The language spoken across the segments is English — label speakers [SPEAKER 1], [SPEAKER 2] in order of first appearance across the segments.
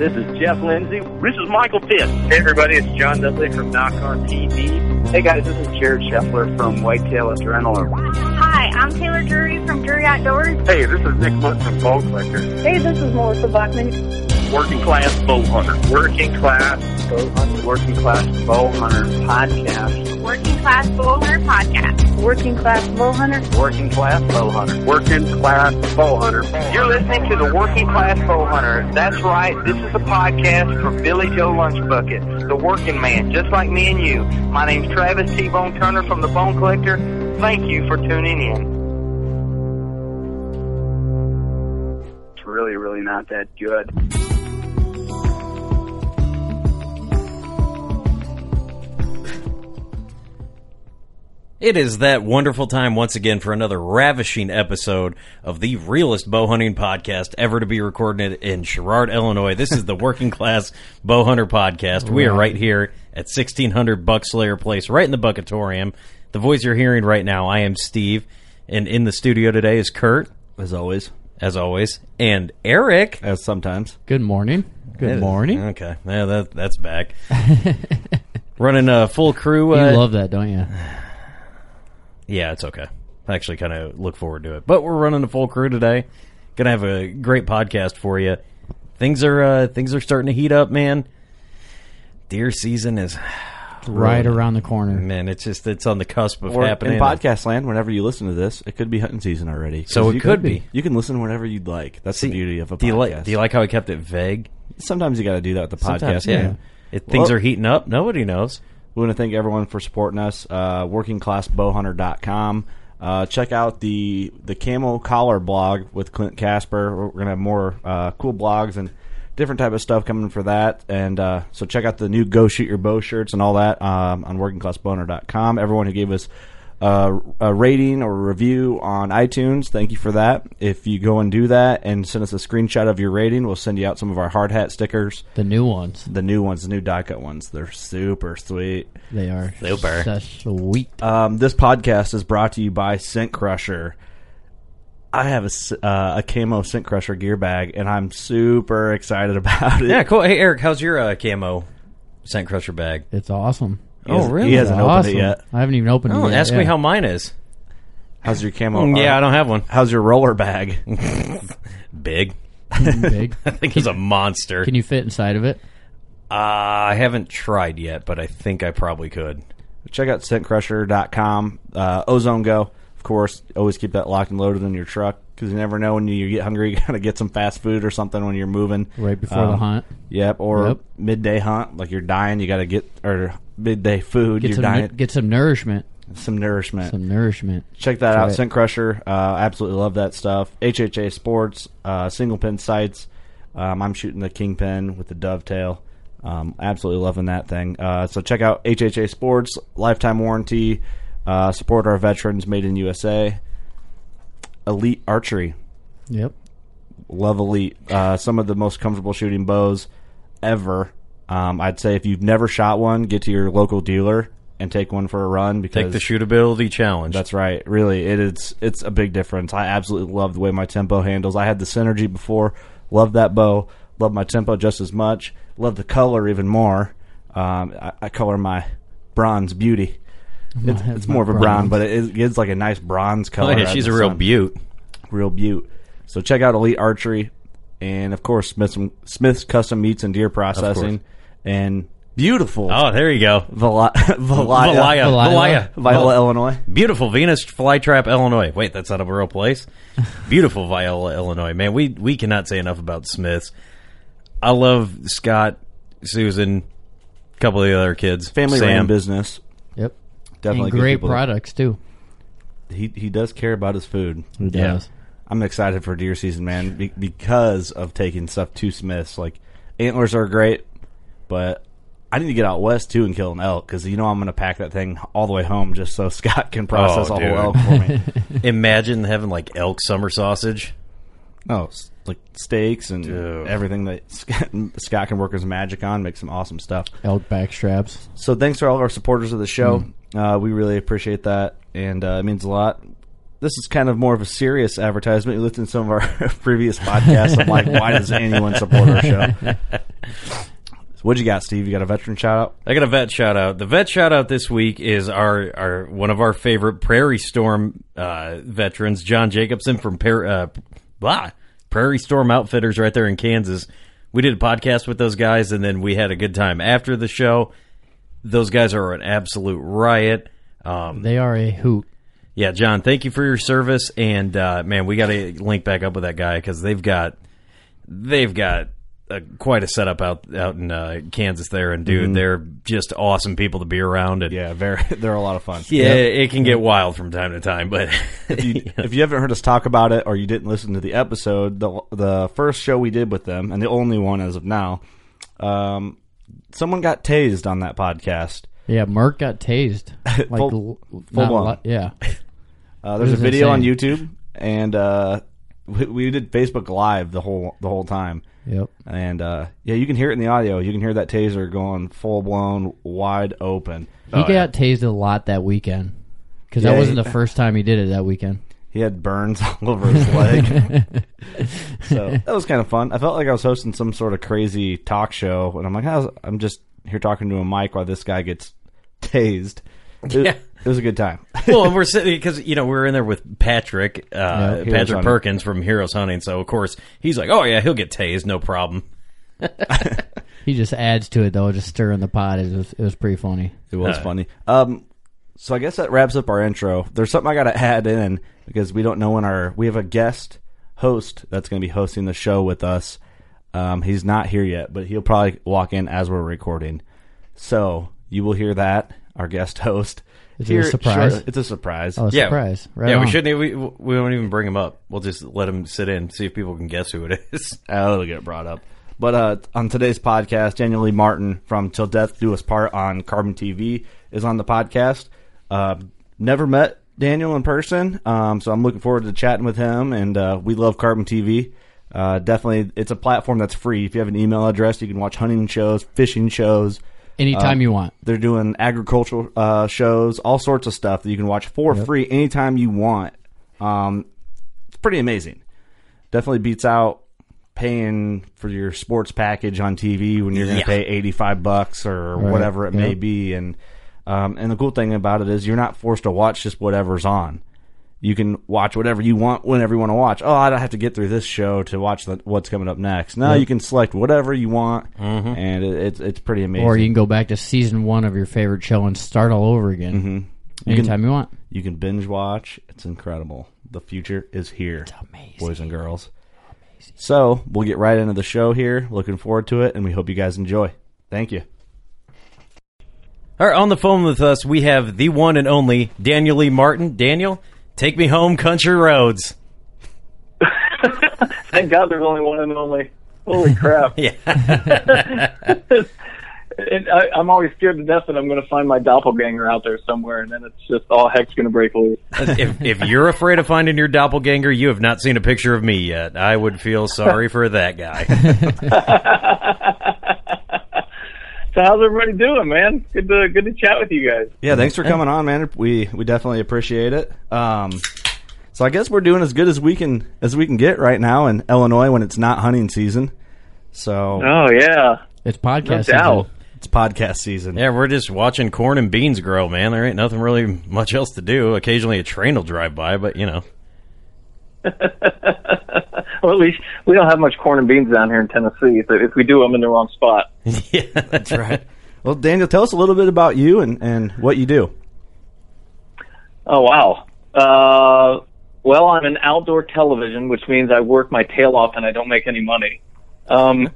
[SPEAKER 1] This is Jeff Lindsay. This is Michael Pitt. Hey, everybody, it's John Dudley from Nock On TV. Hey, guys, this is Jared Scheffler from Whitetail Adrenaline.
[SPEAKER 2] Hi, I'm Taylor Drury from Drury Outdoors.
[SPEAKER 1] Hey, this is Nick Mundt from Bone Collector.
[SPEAKER 2] Hey, this is Melissa Bachman.
[SPEAKER 1] Working Class Bow Hunter. Working Class Bow Hunter. Working Class Bow Hunter Podcast.
[SPEAKER 2] Working Class Bow Hunter Podcast. Working Class Bow Hunter.
[SPEAKER 1] Working Class Bow Hunter. Working Class Bow Hunter. You're listening to the Working Class Bow Hunter. That's right. This is a podcast for Billy Joe Lunchbucket, the working man, just like me and you. My name's Travis T. Bone Turner from the Bone Collector. Thank you for tuning in. It's really, really not that good.
[SPEAKER 3] It is that wonderful time once again for another ravishing episode of the realest bow hunting podcast ever to be recorded in Sherrard, Illinois. This is the Working Class Bow Hunter Podcast. We are right here at 1600 Buckslayer Place, right in the Buckatorium. The voice you're hearing right now, I am Steve, and in the studio today is Kurt,
[SPEAKER 4] as always.
[SPEAKER 3] as always, and Eric.
[SPEAKER 4] As sometimes.
[SPEAKER 5] Good morning. Good morning.
[SPEAKER 3] Okay, yeah, that, that's back. Running a full crew.
[SPEAKER 5] You
[SPEAKER 3] uh,
[SPEAKER 5] love that, don't you?
[SPEAKER 3] Yeah, it's okay. I actually kind of look forward to it. But we're running a full crew today. Gonna have a great podcast for you. Things are uh, things are starting to heat up, man. Deer season is
[SPEAKER 5] Right around the corner.
[SPEAKER 3] man. It's just it's on the cusp of
[SPEAKER 4] Or
[SPEAKER 3] happening.
[SPEAKER 4] in podcast land, whenever you listen to this, it could be hunting season already.
[SPEAKER 3] So it
[SPEAKER 4] you
[SPEAKER 3] could
[SPEAKER 4] can-
[SPEAKER 3] be.
[SPEAKER 4] You can listen whenever you'd like. That's
[SPEAKER 3] See,
[SPEAKER 4] the beauty of a
[SPEAKER 3] do you
[SPEAKER 4] podcast.
[SPEAKER 3] like do you like how I kept it vague?
[SPEAKER 4] Sometimes you got to do that with the
[SPEAKER 3] Sometimes,
[SPEAKER 4] podcast.
[SPEAKER 3] yeah.
[SPEAKER 4] game.
[SPEAKER 3] If things
[SPEAKER 4] Well-
[SPEAKER 3] are heating up, nobody knows.
[SPEAKER 4] We want to thank everyone for supporting us. Uh, WorkingClassBowhunter.com. Uh, check out the the camo collar blog with Clint Casper. We're gonna have more uh, cool blogs and different type of stuff coming for that. And uh, so check out the new Go Shoot Your Bow shirts and all that um, on WorkingClassBowhunter.com. Everyone who gave us uh, a rating or a review on iTunes, thank you for that. If you go and do that and send us a screenshot of your rating, we'll send you out some of our hard hat stickers.
[SPEAKER 5] The new ones.
[SPEAKER 4] The new ones, the new die cut ones, they're super sweet.
[SPEAKER 5] They are
[SPEAKER 3] Super.
[SPEAKER 5] so sweet.
[SPEAKER 4] Um, this podcast is brought to you by Scent Crusher. I have a, s- uh, a camo Scent Crusher gear bag, and I'm super excited about it.
[SPEAKER 3] Yeah, cool. Hey, Eric, how's your uh, camo scent crusher bag?
[SPEAKER 5] It's awesome.
[SPEAKER 4] He
[SPEAKER 3] Oh, really?
[SPEAKER 4] He hasn't
[SPEAKER 5] It's
[SPEAKER 4] opened
[SPEAKER 5] awesome.
[SPEAKER 4] it yet.
[SPEAKER 5] I haven't even opened
[SPEAKER 3] Oh,
[SPEAKER 5] it yet.
[SPEAKER 3] ask me how mine is.
[SPEAKER 4] How's your camo?
[SPEAKER 3] Mm, yeah, I don't have one.
[SPEAKER 4] How's your roller bag?
[SPEAKER 3] Big.
[SPEAKER 5] big.
[SPEAKER 3] I think it's a monster.
[SPEAKER 5] Can you fit inside of it?
[SPEAKER 3] Uh, I haven't tried yet, but I think I probably could.
[SPEAKER 4] Check out scentcrusher.com. Uh, Ozone Go, of course. Always keep that locked and loaded in your truck because you never know when you get hungry. You got to get some fast food or something when you're moving.
[SPEAKER 5] Right before the
[SPEAKER 4] Um,
[SPEAKER 5] hunt.
[SPEAKER 4] Yep, or
[SPEAKER 5] Yep.
[SPEAKER 4] midday hunt, like you're dying. You got to get or midday food.
[SPEAKER 5] Get
[SPEAKER 4] you're
[SPEAKER 5] some
[SPEAKER 4] dying.
[SPEAKER 5] get some nourishment.
[SPEAKER 4] some nourishment.
[SPEAKER 5] Some nourishment.
[SPEAKER 4] Check that
[SPEAKER 5] Try
[SPEAKER 4] out,
[SPEAKER 5] it.
[SPEAKER 4] Scent Crusher. Uh, absolutely love that stuff. HHA Sports, uh, single pin sights. Um, I'm shooting the Kingpin with the dovetail. Um, absolutely loving that thing. Uh, so check out HHA Sports, lifetime warranty. Uh, support our veterans, made in USA. Elite Archery.
[SPEAKER 5] Yep.
[SPEAKER 4] Love Elite. Uh, some of the most comfortable shooting bows ever. Um, I'd say if you've never shot one, get to your local dealer and take one for a run because
[SPEAKER 3] Take the shootability challenge.
[SPEAKER 4] that's right. Really, it is. It's a big difference. I absolutely love the way my tempo handles. I had the synergy before. Love that bow. Love my tempo just as much. Love the color even more. Um, I, I color my bronze beauty. It's, it's more of a brown, but it, it gives like a nice bronze
[SPEAKER 3] oh,
[SPEAKER 4] color.
[SPEAKER 3] yeah, she's a
[SPEAKER 4] the
[SPEAKER 3] real
[SPEAKER 4] sun.
[SPEAKER 3] beaut.
[SPEAKER 4] real beaut. So check out Elite Archery, and of course Smith's, Smith's Custom Meats and Deer Processing, and beautiful
[SPEAKER 3] Oh, there you go.
[SPEAKER 4] Vala- Valaya,
[SPEAKER 3] Valaya.
[SPEAKER 5] Valaya.
[SPEAKER 3] Valaya.
[SPEAKER 4] Viola, Illinois.
[SPEAKER 3] Beautiful Venus Flytrap, Illinois. Wait, that's not a real place. Beautiful Viola, Illinois. Man, we we cannot say enough about Smiths. I love Scott, Susan, a couple of the other kids.
[SPEAKER 4] Family
[SPEAKER 3] Sam.
[SPEAKER 4] ran business.
[SPEAKER 5] Yep.
[SPEAKER 4] Definitely
[SPEAKER 5] and great products too.
[SPEAKER 4] He he does care about his food.
[SPEAKER 5] He
[SPEAKER 3] Yeah.
[SPEAKER 5] does.
[SPEAKER 4] I'm excited for deer season, man, be- because of taking stuff to Smiths. Like antlers are great, but I need to get out west too and kill an elk because you know I'm going to pack that thing all the way home just so Scott can oh, process
[SPEAKER 3] Oh,
[SPEAKER 4] a
[SPEAKER 3] dude.
[SPEAKER 4] whole elk for me.
[SPEAKER 3] Imagine having like elk summer sausage.
[SPEAKER 4] no, s- like steaks and
[SPEAKER 3] Dude.
[SPEAKER 4] everything that Scott, Scott can work his magic on, make some awesome stuff.
[SPEAKER 5] Elk back straps.
[SPEAKER 4] So thanks to all of our supporters of the show. Mm. Uh, we really appreciate that, and uh, it means a lot. This is kind of more of a serious advertisement. You listen to some of our previous podcasts. I'm like, why does anyone support our show? What you got, Steve? You got a veteran shout out?
[SPEAKER 3] I got a vet shout out. The vet shout out this week is our, our one of our favorite Prairie Storm uh, veterans, John Jacobson from uh, blah, Prairie Storm Outfitters right there in Kansas. We did a podcast with those guys, and then we had a good time after the show. Those guys are an absolute riot. Um,
[SPEAKER 5] They are a hoot.
[SPEAKER 3] yeah, John, thank you for your service, and uh, man, we got to link back up with that guy because they've got they've got a, quite a setup out out in uh, Kansas there, and dude, they're just awesome people to be around. And
[SPEAKER 4] Yeah, very. They're a lot of fun.
[SPEAKER 3] yeah, it can get wild from time to time, but
[SPEAKER 4] If you, if you haven't heard us talk about it or you didn't listen to the episode, the the first show we did with them and the only one as of now, um, someone got tased on that podcast.
[SPEAKER 5] Yeah, Mark got tased. Like
[SPEAKER 4] Full- full blown.
[SPEAKER 5] lot- Yeah.
[SPEAKER 4] Uh, there's a
[SPEAKER 5] was
[SPEAKER 4] video on. YouTube, and uh, we, we did Facebook Live the whole the whole time.
[SPEAKER 5] Yep.
[SPEAKER 4] And uh, yeah, you can hear it in the audio. You can hear that taser going full blown, wide open.
[SPEAKER 5] He got tased a lot that weekend. Because
[SPEAKER 4] Yeah,
[SPEAKER 5] that wasn't
[SPEAKER 4] he-
[SPEAKER 5] the first time he did it that weekend.
[SPEAKER 4] He had burns all over his leg. so that was kind of fun. I felt like I was hosting some sort of crazy talk show, and I'm like, How's, I'm just here talking to a mic while this guy gets tased. It,
[SPEAKER 3] Yeah.
[SPEAKER 4] it was a good time.
[SPEAKER 3] well, and we're sitting because you know we're in there with Patrick, uh,
[SPEAKER 4] Heroes
[SPEAKER 3] Patrick
[SPEAKER 4] Hunting.
[SPEAKER 3] Perkins from Heroes Hunting. So of course he's like, oh yeah, he'll get tased, no problem.
[SPEAKER 5] He just adds to it though, just stirring the pot. It was it was pretty funny.
[SPEAKER 4] It was
[SPEAKER 3] Uh,
[SPEAKER 4] funny. Um, so I guess that wraps up our intro. There's something I got to add in because we don't know when our we have a guest host that's going to be hosting the show with us. Um, he's not here yet, but he'll probably walk in as we're recording. So you will hear that our guest host.
[SPEAKER 5] Is it a surprise?
[SPEAKER 4] sure, it's a surprise.
[SPEAKER 5] Oh,
[SPEAKER 3] Yeah.
[SPEAKER 5] surprise! Right
[SPEAKER 3] yeah, we shouldn't. We, we won't even bring him up. We'll just let him sit in, see if people can guess who it is.
[SPEAKER 4] Oh, it'll get brought up. But uh, on today's podcast, Daniel Lee Martin from Till Death Do Us Part on Carbon TV is on the podcast. Uh, never met Daniel in person, um, so I'm looking forward to chatting with him. And uh, we love Carbon TV. Uh, definitely, it's a platform that's free. If you have an email address, you can watch hunting shows, fishing shows.
[SPEAKER 5] anytime
[SPEAKER 4] Um,
[SPEAKER 5] you want.
[SPEAKER 4] They're doing agricultural uh, shows, all sorts of stuff that you can watch for free anytime you want. Um, it's pretty amazing. Definitely beats out paying for your sports package on TV when you're going to
[SPEAKER 3] Yeah.
[SPEAKER 4] pay 85 bucks or
[SPEAKER 5] Right.
[SPEAKER 4] whatever it may be. And um, and the cool thing about it is you're not forced to watch just whatever's on. You can watch whatever you want whenever you want to watch. Oh, I don't have to get through this show to watch the, what's coming up next. No, you can select whatever you want, and it, it's it's pretty amazing.
[SPEAKER 5] Or you can go back to season one of your favorite show and start all over again.
[SPEAKER 4] Mm-hmm. You can-
[SPEAKER 5] Anytime you want.
[SPEAKER 4] You can binge watch. It's incredible. The future is here,
[SPEAKER 5] amazing.
[SPEAKER 4] boys and girls. So we'll get right into the show here. Looking forward to it, and we hope you guys enjoy. Thank you.
[SPEAKER 3] All right, on the phone with us, we have the one and only Daniel Lee Martin. Daniel, take me home, country roads.
[SPEAKER 6] Thank God there's only one and only. Holy crap.
[SPEAKER 3] Yeah.
[SPEAKER 6] And I, I'm always scared to death that I'm going to find my doppelganger out there somewhere, and then it's just all heck's going to break loose.
[SPEAKER 3] if, if you're afraid of finding your doppelganger, you have not seen a picture of me yet. I would feel sorry for that guy.
[SPEAKER 6] So how's everybody doing, man? Good to good to chat with you guys.
[SPEAKER 4] Yeah, thanks for coming on, man. We we definitely appreciate it. Um, so I guess we're doing as good as we can as we can get right now in Illinois when it's not hunting season. So
[SPEAKER 6] Oh yeah,
[SPEAKER 5] It's podcast
[SPEAKER 6] no doubt.
[SPEAKER 5] season.
[SPEAKER 4] it's podcast season.
[SPEAKER 3] yeah, we're just watching corn and beans grow, man. There ain't nothing really much else to do. Occasionally a train will drive by, but you know.
[SPEAKER 6] Well, at least we don't have much corn and beans down here in Tennessee. So if we do, I'm in the wrong spot.
[SPEAKER 3] yeah, that's right.
[SPEAKER 4] Well, Daniel, tell us a little bit about you and, and what you do.
[SPEAKER 6] Oh wow. Uh, well, I'm in outdoor television, which means I work my tail off and I don't make any money. Um,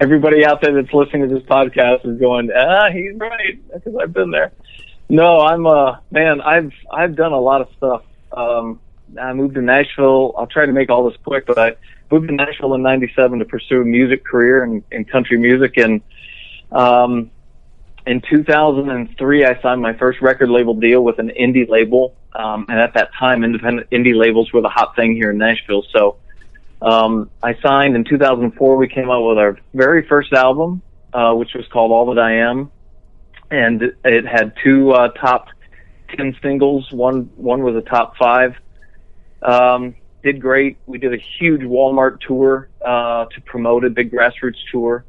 [SPEAKER 6] everybody out there that's listening to this podcast is going, ah, he's right because I've been there. No, I'm uh man, I've I've done a lot of stuff. Um, I moved to Nashville. I'll try to make all this quick, but I moved to Nashville in '97 to pursue a music career in, in country music, and um, in 2003, I signed my first record label deal with an indie label. Um, and at that time, independent indie labels were the hot thing here in Nashville. So, um, I signed in 2004. We came out with our very first album, uh, which was called All That I Am. And it had two, uh, top 10 singles. One, one was a top five. Um, did great. We did a huge Walmart tour, uh, to promote a big grassroots tour.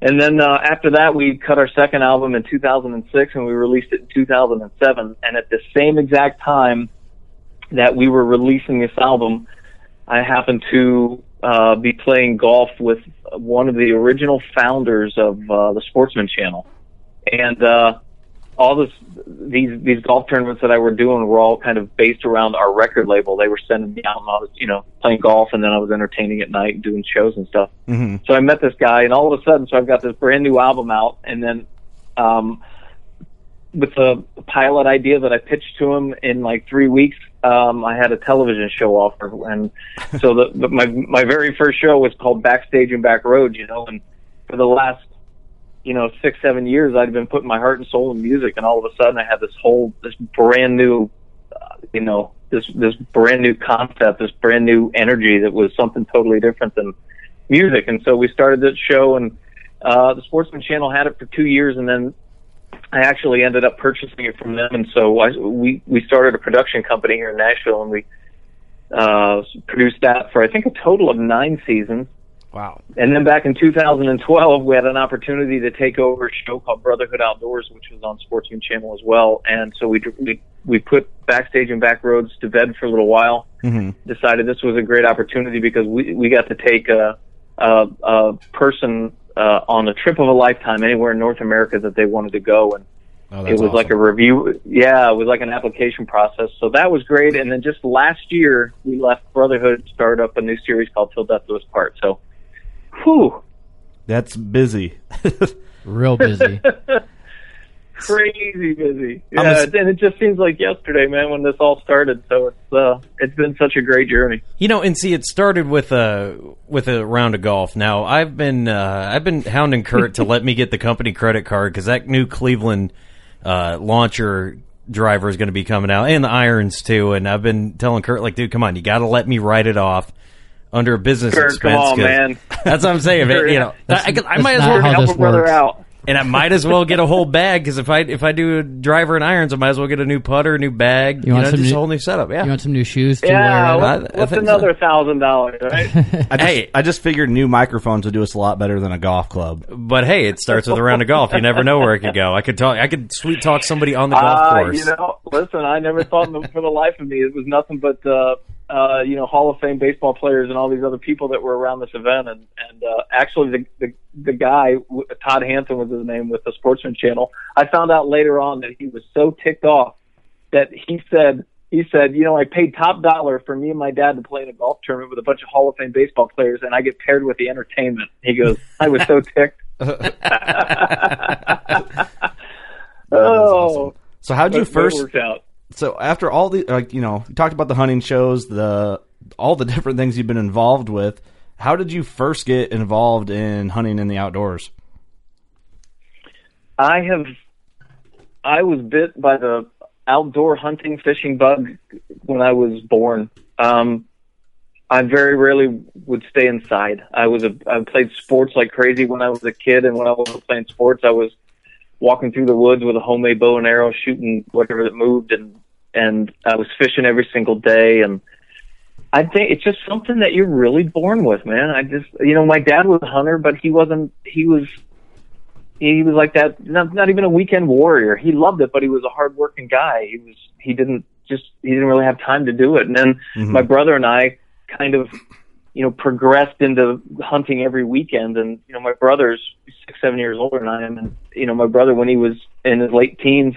[SPEAKER 6] And then uh, after that, we cut our second album in 2006, and we released it in 2007. And at the same exact time that we were releasing this album, I happened to uh, be playing golf with one of the original founders of uh, the Sportsman Channel, and uh, all this these these golf tournaments that I were doing were all kind of based around our record label. They were sending me out, and I was you know playing golf, and then I was entertaining at night, and doing shows and stuff.
[SPEAKER 4] Mm-hmm.
[SPEAKER 6] So I met this guy, and all of a sudden, so I've got this brand new album out, and then um, with the pilot idea that I pitched to him in like three weeks, um, I had a television show offer, and so the, the my my very first show was called Backstage and Back Road, you know, and for the last you know six seven years, I'd been putting my heart and soul in music, and all of a sudden, I had this whole this brand new, uh, you know, this this brand new concept, this brand new energy that was something totally different than music, and so we started this show, and uh, the Sportsman Channel had it for two years, and then I actually ended up purchasing it from them, and so I, we we started a production company here in Nashville, and we uh, produced that for I think a total of nine seasons.
[SPEAKER 4] Wow.
[SPEAKER 6] And then back in 2012, we had an opportunity to take over a show called Brotherhood Outdoors, which was on Sportsman Channel as well. And so we we we put backstage and back roads to bed for a little while.
[SPEAKER 4] Mm-hmm.
[SPEAKER 6] Decided this was a great opportunity because we we got to take a a, a person uh, on a trip of a lifetime anywhere in North America that they wanted to go, and
[SPEAKER 4] Oh,
[SPEAKER 6] it was like a review. Yeah, it was like an application process. So that was great. And then just last year, we left Brotherhood, started up a new series called Till Death Do Us Part. So, whew,
[SPEAKER 4] That's busy.
[SPEAKER 5] Real busy.
[SPEAKER 6] crazy busy. Yeah,
[SPEAKER 4] a-
[SPEAKER 6] and it just seems like yesterday, man, when this all started. So it's uh, it's been such a great journey.
[SPEAKER 3] You know, and see, it started with a with a round of golf. Now, I've been uh, I've been hounding Kurt to let me get the company credit card because that new Cleveland uh, launcher driver is going to be coming out, and the irons too. And I've been telling Kurt, like, dude, come on, you got to let me write it off under a business
[SPEAKER 6] Kurt,
[SPEAKER 3] expense.
[SPEAKER 6] come on,
[SPEAKER 3] 'cause
[SPEAKER 6] man.
[SPEAKER 3] That's what I'm saying.
[SPEAKER 6] Kurt,
[SPEAKER 3] you know, I, I, could- I might as well
[SPEAKER 6] Help a brother
[SPEAKER 5] works.
[SPEAKER 6] out.
[SPEAKER 3] and I might as well get a whole bag because if I if I do a driver and irons, I might as well get a new putter, a new bag, you,
[SPEAKER 5] want
[SPEAKER 3] know,
[SPEAKER 5] some
[SPEAKER 3] just
[SPEAKER 5] new-
[SPEAKER 3] a whole new setup. Yeah.
[SPEAKER 5] You want some new shoes to
[SPEAKER 6] Yeah,
[SPEAKER 5] wear?
[SPEAKER 6] What,
[SPEAKER 3] I
[SPEAKER 6] what's
[SPEAKER 3] think
[SPEAKER 6] another thousand dollars, right?
[SPEAKER 4] I just,
[SPEAKER 3] Hey.
[SPEAKER 4] I just figured new microphones would do us a lot better than a golf club.
[SPEAKER 3] But hey, it starts with a round of golf. You never know where it could go. I could talk. I could sweet talk somebody on the golf
[SPEAKER 6] Uh,
[SPEAKER 3] course.
[SPEAKER 6] You know, listen, I never thought for the life of me it was nothing but uh, uh, you know Hall of Fame baseball players and all these other people that were around this event, and and uh, actually the, the the guy Todd Hanson was his name with the Sportsman Channel. I found out later on that he was so ticked off that he said. He said, "You know, I paid top dollar for me and my dad to play in a golf tournament with a bunch of Hall of Fame baseball players, and I get paired with the entertainment." He goes, "I was so ticked." oh,
[SPEAKER 4] So how'd you
[SPEAKER 6] but- but it
[SPEAKER 4] first? So after all the like you know you talked about the hunting shows, the all the different things you've been involved with. How did you first get involved in hunting in the outdoors?
[SPEAKER 6] I have. I was bit by the outdoor hunting fishing bug when I was born. Um, I very rarely would stay inside. I was a I played sports like crazy when I was a kid, and when I wasn't playing sports, I was walking through the woods with a homemade bow and arrow, shooting whatever that moved, and and I was fishing every single day. And I think it's just something that you're really born with, man. I just you know, my dad was a hunter, but he wasn't. He was he was like that not, not even a weekend warrior he loved it but he was a hard working guy he was he didn't just he didn't really have time to do it and then mm-hmm. my brother and i kind of you know progressed into hunting every weekend and you know my brother's six seven years older than i am and you know my brother when he was in his late teens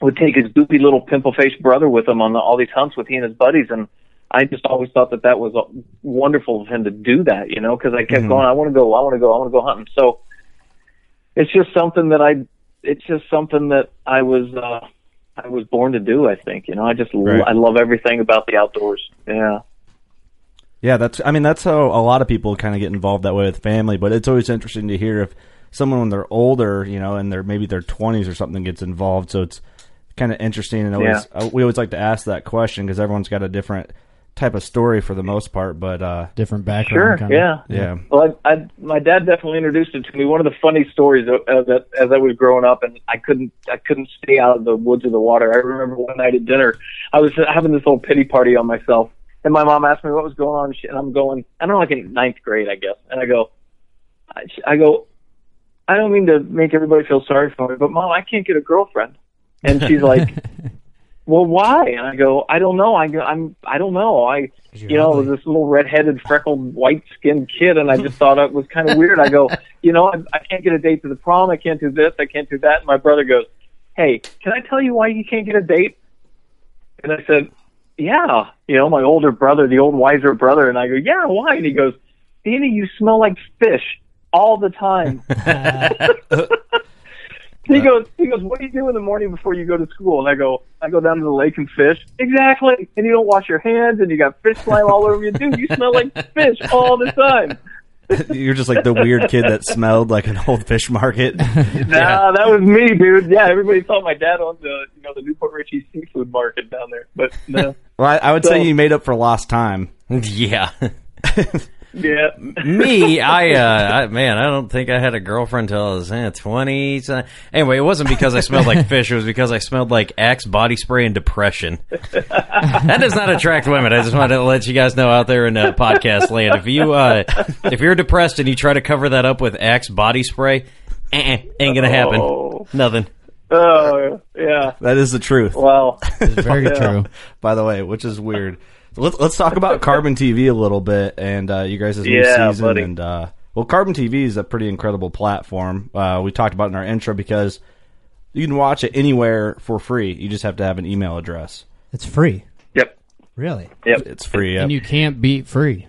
[SPEAKER 6] would take his goopy little pimple faced brother with him on the, all these hunts with he and his buddies and I just always thought that that was wonderful of him to do that, you know, because I kept going, I want to go, I want to go, I want to go hunting. So it's just something that I, it's just something that I was, uh, I was born to do. I think, you know, I just,
[SPEAKER 4] Right.
[SPEAKER 6] I love everything about the outdoors. Yeah.
[SPEAKER 4] Yeah, that's. I mean, that's how a lot of people kind of get involved that way with family. But it's always interesting to hear if someone when they're older, you know, and they're maybe their twenties or something gets involved. So it's kind of interesting, and always uh, we always like to ask that question because everyone's got a different type of story for the most part. But uh,
[SPEAKER 5] Different
[SPEAKER 6] Sure.
[SPEAKER 5] background. kinda.
[SPEAKER 6] Yeah.
[SPEAKER 4] yeah,
[SPEAKER 6] Well, I, I, my dad definitely introduced it to me. One of the funny stories of, of that as I was growing up, and I couldn't, I couldn't stay out of the woods or the water. I remember one night at dinner, I was having this little pity party on myself, and my mom asked me what was going on, and I'm going, I don't know, like in ninth grade, I guess, and I go, I, I go, I don't mean to make everybody feel sorry for me, but mom, I can't get a girlfriend, and she's like. Well, why? And I go, I don't know. I go, I'm, I don't know. I, you know,
[SPEAKER 7] ugly.
[SPEAKER 6] this little red-headed, freckled, white-skinned kid, and I just thought it was kind of weird. I go, you know, I, I can't get a date to the prom. I can't do this. I can't do that. And my brother goes, Hey, can I tell you why you can't get a date? And I said, Yeah. You know, my older brother, the old wiser brother, and I go, Yeah, why? And he goes, Danny, you smell like fish all the time. He goes, he goes, what do you do in the morning before you go to school? And I go, I go down to the lake and fish. Exactly. And you don't wash your hands and you got fish slime all over you. Dude, you smell like fish all the time.
[SPEAKER 4] you're just like the weird kid that smelled like an old fish market.
[SPEAKER 6] Nah, that was me, dude. Yeah, everybody thought my dad owned the, you know, the Newport Richey seafood market down there. But no.
[SPEAKER 4] Well, I, I would
[SPEAKER 6] So-
[SPEAKER 4] say you made up for lost time.
[SPEAKER 3] yeah.
[SPEAKER 6] yeah.
[SPEAKER 3] Me, I, uh, I, man, I don't think I had a girlfriend till I was eh, 20. So- Anyway, it wasn't because I smelled like fish. It was because I smelled like Axe body spray and depression. that does not attract women. I just wanted to let you guys know out there in uh, podcast land. If you, uh, if you're depressed and you try to cover that up with Axe body spray, eh, ain't gonna happen.
[SPEAKER 6] Oh.
[SPEAKER 3] Nothing.
[SPEAKER 6] Oh, yeah.
[SPEAKER 4] That is the truth.
[SPEAKER 6] Well,
[SPEAKER 5] Very
[SPEAKER 6] Yeah.
[SPEAKER 5] true.
[SPEAKER 4] by the way, which is weird. Let's let's talk about Carbon TV a little bit and uh, you guys' new
[SPEAKER 6] Yeah,
[SPEAKER 4] season
[SPEAKER 6] buddy.
[SPEAKER 4] and uh, well, Carbon TV is a pretty incredible platform. Uh, we talked about it in our intro because you can watch it anywhere for free. You just have to have an email address.
[SPEAKER 7] It's free.
[SPEAKER 6] yep.
[SPEAKER 7] Really?
[SPEAKER 6] Yep.
[SPEAKER 4] It's free. Yep.
[SPEAKER 5] And you can't beat free.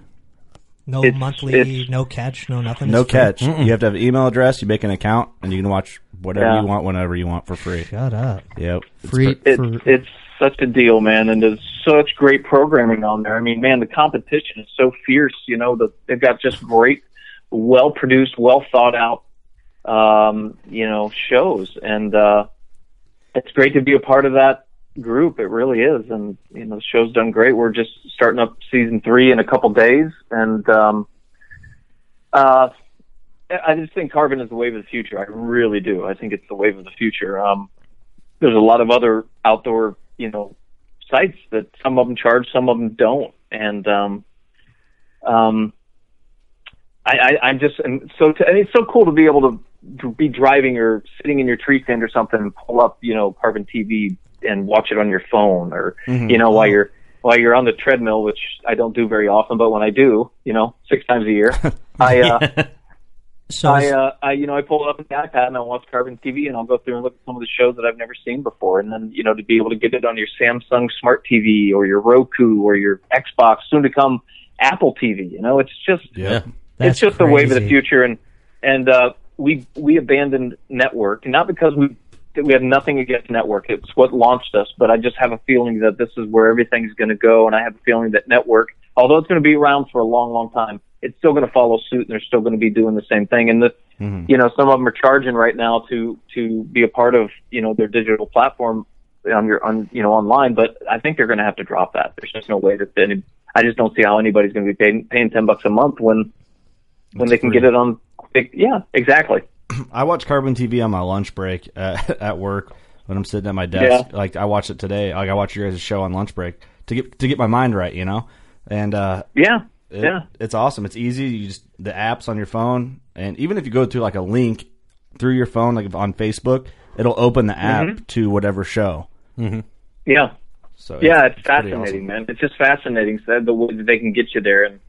[SPEAKER 7] No
[SPEAKER 6] It's-
[SPEAKER 7] monthly,
[SPEAKER 6] it's-
[SPEAKER 7] no catch, no nothing.
[SPEAKER 4] no
[SPEAKER 7] It's free?
[SPEAKER 4] catch. You have to have an email address. You make an account, and you can watch whatever
[SPEAKER 6] Yeah.
[SPEAKER 4] you want, whenever you want, for free.
[SPEAKER 7] Shut up.
[SPEAKER 4] Yep.
[SPEAKER 5] Free
[SPEAKER 4] pre-
[SPEAKER 6] It's
[SPEAKER 5] for
[SPEAKER 6] it's such a deal, man, and there's such great programming on there. I mean, man, the competition is so fierce. You know, the, they've got just great, well produced, well thought out, um, you know, shows, and uh, it's great to be a part of that group. It really is, and you know, the show's done great. We're just starting up season three in a couple days, and um, uh, I just think carbon is the wave of the future. I really do. I think it's the wave of the future. Um, there's a lot of other outdoor, you know, sites that some of them charge, some of them don't, and um, um, I, I, I'm just and so to, and it's so cool to be able to, to be driving or sitting in your tree stand or something and pull up, you know, Carbon TV and watch it on your phone or you know while you're while you're on the treadmill, which I don't do very often, but when I do, you know, six times a year, I uh,
[SPEAKER 7] So
[SPEAKER 6] I, uh, I, you know, I pull it up on the iPad and I watch Carbon TV and I'll go through and look at some of the shows that I've never seen before. And then, you know, to be able to get it on your Samsung Smart TV or your Roku or your Xbox, soon to come Apple TV, you know, it's just,
[SPEAKER 3] Yeah.
[SPEAKER 6] it's just the wave of the future. And and uh, we we abandoned network, not because we we have nothing against network. It's what launched us, but I just have a feeling that this is where everything's going to go, and I have a feeling that network, although it's going to be around for a long, long time, it's still going to follow suit, and they're still going to be doing the same thing. And the you know some of them are charging right now to to be a part of you know their digital platform on your on you know online, but I think they're going to have to drop that. There's just no way that any. I just don't see how anybody's going to be paying paying ten bucks a month when when they can get it on. Yeah, exactly.
[SPEAKER 4] I watch Carbon TV on my lunch break at, at work when I'm sitting at my desk.
[SPEAKER 6] Yeah.
[SPEAKER 4] Like I watch it today. Like I watch your guys' show on lunch break to get to get my mind right, you know. And uh,
[SPEAKER 6] Yeah,
[SPEAKER 4] it-
[SPEAKER 6] yeah.
[SPEAKER 4] it's awesome. It's easy. You just the apps on your phone, and even if you go to like a link through your phone, like on Facebook, it'll open the app
[SPEAKER 6] Mhm.
[SPEAKER 4] to whatever show.
[SPEAKER 6] mhm Yeah.
[SPEAKER 4] So
[SPEAKER 6] yeah, it's,
[SPEAKER 4] pretty
[SPEAKER 6] fascinating,
[SPEAKER 4] awesome.
[SPEAKER 6] man. It's just fascinating so the way that they can get you there, and